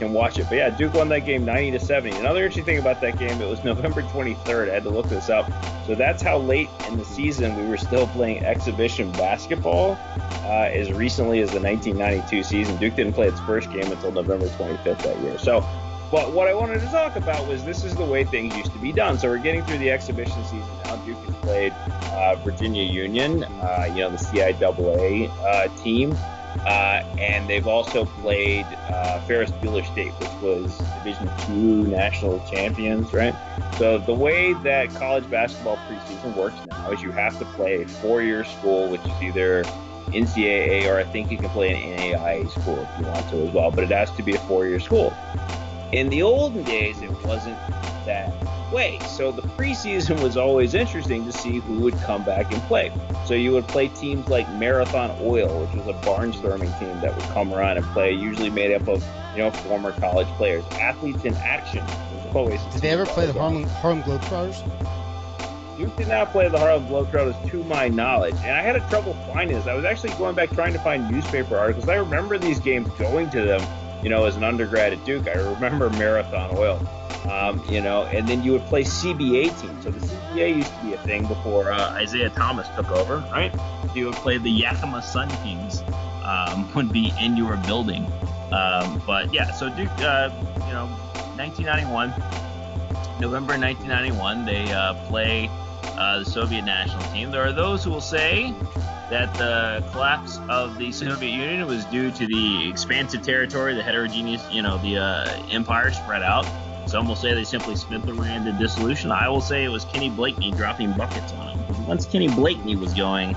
can watch it. But yeah, Duke won that game 90 to 70. Another interesting thing about that game, it was November 23rd. I had to look this up. So that's how late in the season we were still playing exhibition basketball. Uh, as recently as the 1992 season, Duke didn't play its first game until November 25th that year. So but what I wanted to talk about was this is the way things used to be done. So we're getting through the exhibition season now. Duke has played uh, Virginia Union, uh, you know, the CIAA uh, team. Uh, and they've also played uh, Ferris Bueller State, which was Division two national champions, right? So the way that college basketball preseason works now is you have to play a four-year school, which is either NCAA or I think you can play an NAIA school if you want to as well, but it has to be a four-year school. In the olden days, it wasn't that way. So the preseason was always interesting to see who would come back and play. So you would play teams like Marathon Oil, which was a barnstorming team that would come around and play, usually made up of you know former college players. Athletes in Action was always. Did they ever play the Harlem, Harlem Globetrotters? Duke did not play the Harlem Globetrotters to my knowledge, and I had a trouble finding this. I was actually going back trying to find newspaper articles. I remember these games going to them you know, as an undergrad at Duke, I remember Marathon Oil, um, you know, and then you would play CBA teams. So the CBA used to be a thing before uh, Isiah Thomas took over, right? You would play the Yakima Sun Kings um, would be in your building. Um, but yeah, so Duke, uh, you know, 1991, November 1991, they uh, play uh, the Soviet national team. There are those who will say that the collapse of the Soviet Union was due to the expansive territory, the heterogeneous, you know, the uh, empire spread out. Some will say they simply spent the way into dissolution. I will say it was Kenny Blakeney dropping buckets on them. Once Kenny Blakeney was going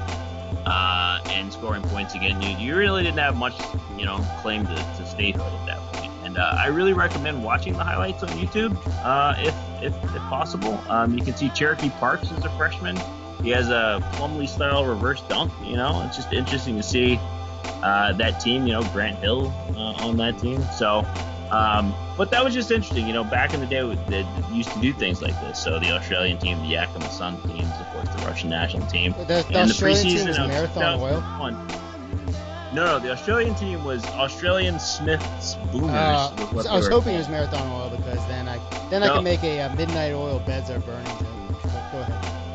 uh, and scoring points again, you, you really didn't have much, you know, claim to, to statehood at that point. And uh, I really recommend watching the highlights on YouTube uh, if, if, if possible. Um, you can see Cherokee Parks as a freshman he has a Plumlee style reverse dunk. You know, it's just interesting to see uh, that team. You know, Grant Hill uh, on that team. So, um, but that was just interesting. You know, back in the day, they used to do things like this. So the Australian team, the Yakima Sun teams, of course, the Russian national team, the, the and Australian the preseason team is Marathon Oil. No, no, the Australian team was Australian Smiths Boomers. Uh, was I was hoping it was Marathon Oil because then I then no. I can make a, a midnight oil beds are burning.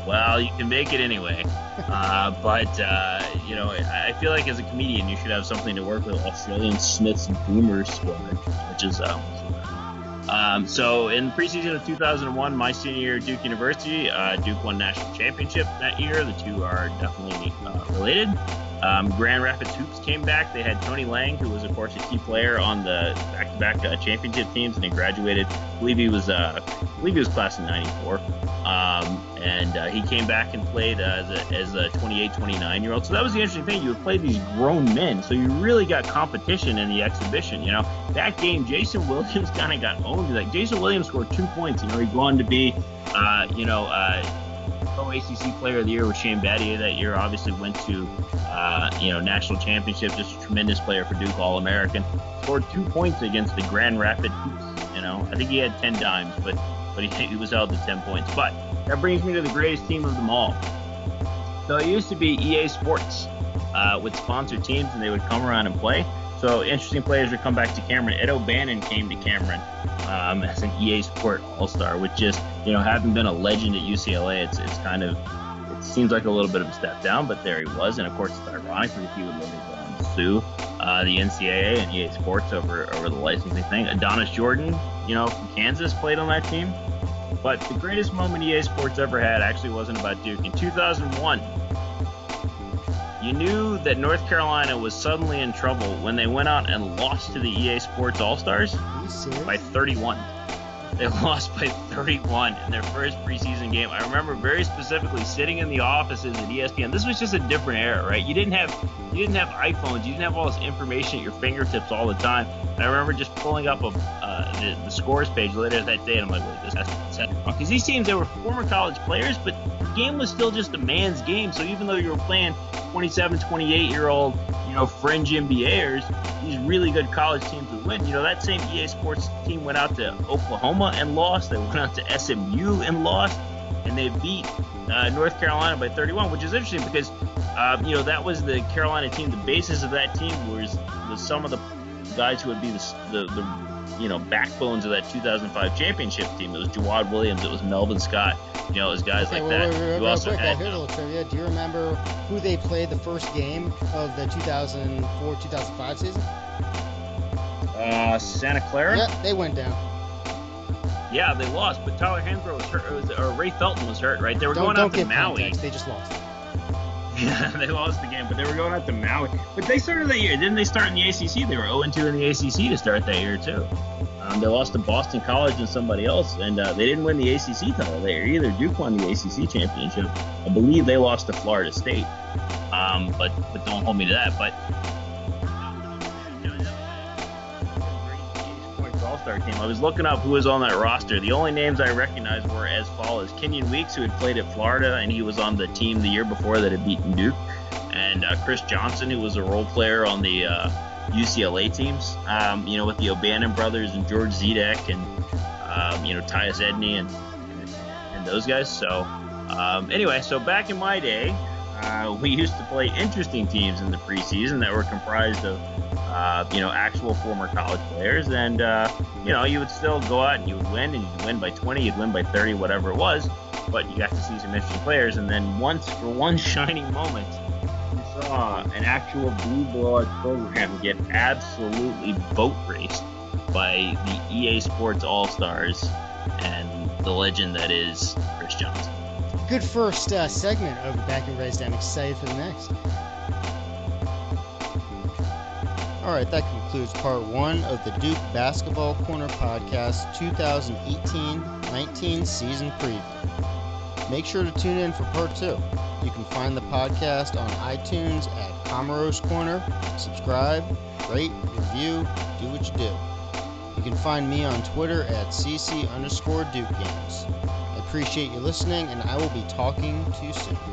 Well, you can make it anyway. Uh, but, uh, you know, I feel like as a comedian, you should have something to work with Australian Smith's Boomers squad, which is. Um, um, so in the preseason of 2001, my senior year at Duke University, uh, Duke won national championship that year. The two are definitely uh, related. Um, Grand Rapids Hoops came back. They had Tony Lang, who was, of course, a key player on the back-to-back uh, championship teams, and he graduated. I believe he was, uh, I believe he was class of '94. Um, and uh, he came back and played uh, as a, as a 28, 29 year old. So that was the interesting thing. You would play these grown men, so you really got competition in the exhibition. You know, that game, Jason Williams kind of got owned. Like Jason Williams scored two points. You know, he'd go on to be, uh, you know ACC Player of the Year with Shane Battier that year. Obviously went to uh, you know national championship. Just a tremendous player for Duke, All American. Scored two points against the Grand Rapids You know, I think he had ten dimes, but but he, he was held to ten points. But that brings me to the greatest team of them all. So it used to be EA Sports uh, with sponsored teams, and they would come around and play. So interesting players would come back to Cameron. Ed O'Bannon came to Cameron um, as an EA Sport All Star, which just you know having been a legend at UCLA, it's it's kind of it seems like a little bit of a step down, but there he was, and of course it's ironic because he would later go on to sue uh, the NCAA and EA Sports over over the licensing thing. Adonis Jordan, you know from Kansas, played on that team. But the greatest moment EA Sports ever had actually wasn't about Duke. In 2001, you knew that North Carolina was suddenly in trouble when they went out and lost to the EA Sports All Stars by 31. They lost by 31 in their first preseason game. I remember very specifically sitting in the offices at ESPN. This was just a different era, right? You didn't have you didn't have iPhones. You didn't have all this information at your fingertips all the time. And I remember just pulling up a uh, the, the scores page later that day, and I'm like, wait, this has to be because these teams they were former college players, but the game was still just a man's game. So even though you were playing 27, 28 year old, you know, fringe NBAers, these really good college teams would win. You know, that same EA Sports team went out to Oklahoma and lost. They went out to SMU and lost, and they beat uh, North Carolina by 31, which is interesting because uh, you know that was the Carolina team. The basis of that team was was some of the guys who would be the, the, the you know backbones of that 2005 championship team. It was Jawad Williams. It was Melvin Scott. You know, it was guys okay, like well, that. Real, real, quick, had, here's a little trivia. Do you remember who they played the first game of the 2004-2005 season? Uh, Santa Clara. Yep, they went down. Yeah, they lost, but Tyler Hansbrough was hurt, was, or Ray Felton was hurt, right? They were don't, going out to Maui. Context. They just lost. Yeah, they lost the game, but they were going out to Maui. But they started that year. Didn't they start in the ACC? They were 0-2 in the ACC to start that year too. Um, they lost to Boston College and somebody else, and uh, they didn't win the ACC title there either. Duke won the ACC championship. I believe they lost to Florida State, um, but but don't hold me to that. But All-Star team. I was looking up who was on that roster. The only names I recognized were as follows: Kenyan Weaks, who had played at Florida, and he was on the team the year before that had beaten Duke, and uh, Chris Johnson, who was a role player on the uh, UCLA teams. Um, you know, with the O'Bannon brothers and George Zidek and um, you know Tyus Edney and, and, and those guys. So um, anyway, so back in my day, uh, we used to play interesting teams in the preseason that were comprised of uh, you know, actual former college players. And, uh, you know, you would still go out and you would win, and you'd win by 20, you'd win by 30, whatever it was. But you got to see some interesting players. And then once, for one shining moment, you saw an actual blue blood program get absolutely boat raced by the EA Sports All Stars and the legend that is Chris Johnson. Good first uh, segment of Back and Raised. I'm excited for the next. Alright, that concludes part one of the Duke Basketball Corner Podcast 2018 19 season preview. Make sure to tune in for part two. You can find the podcast on iTunes at Comoros Corner. Subscribe, rate, review, do what you do. You can find me on Twitter at cc underscore Duke Games. Appreciate you listening, and I will be talking to you soon.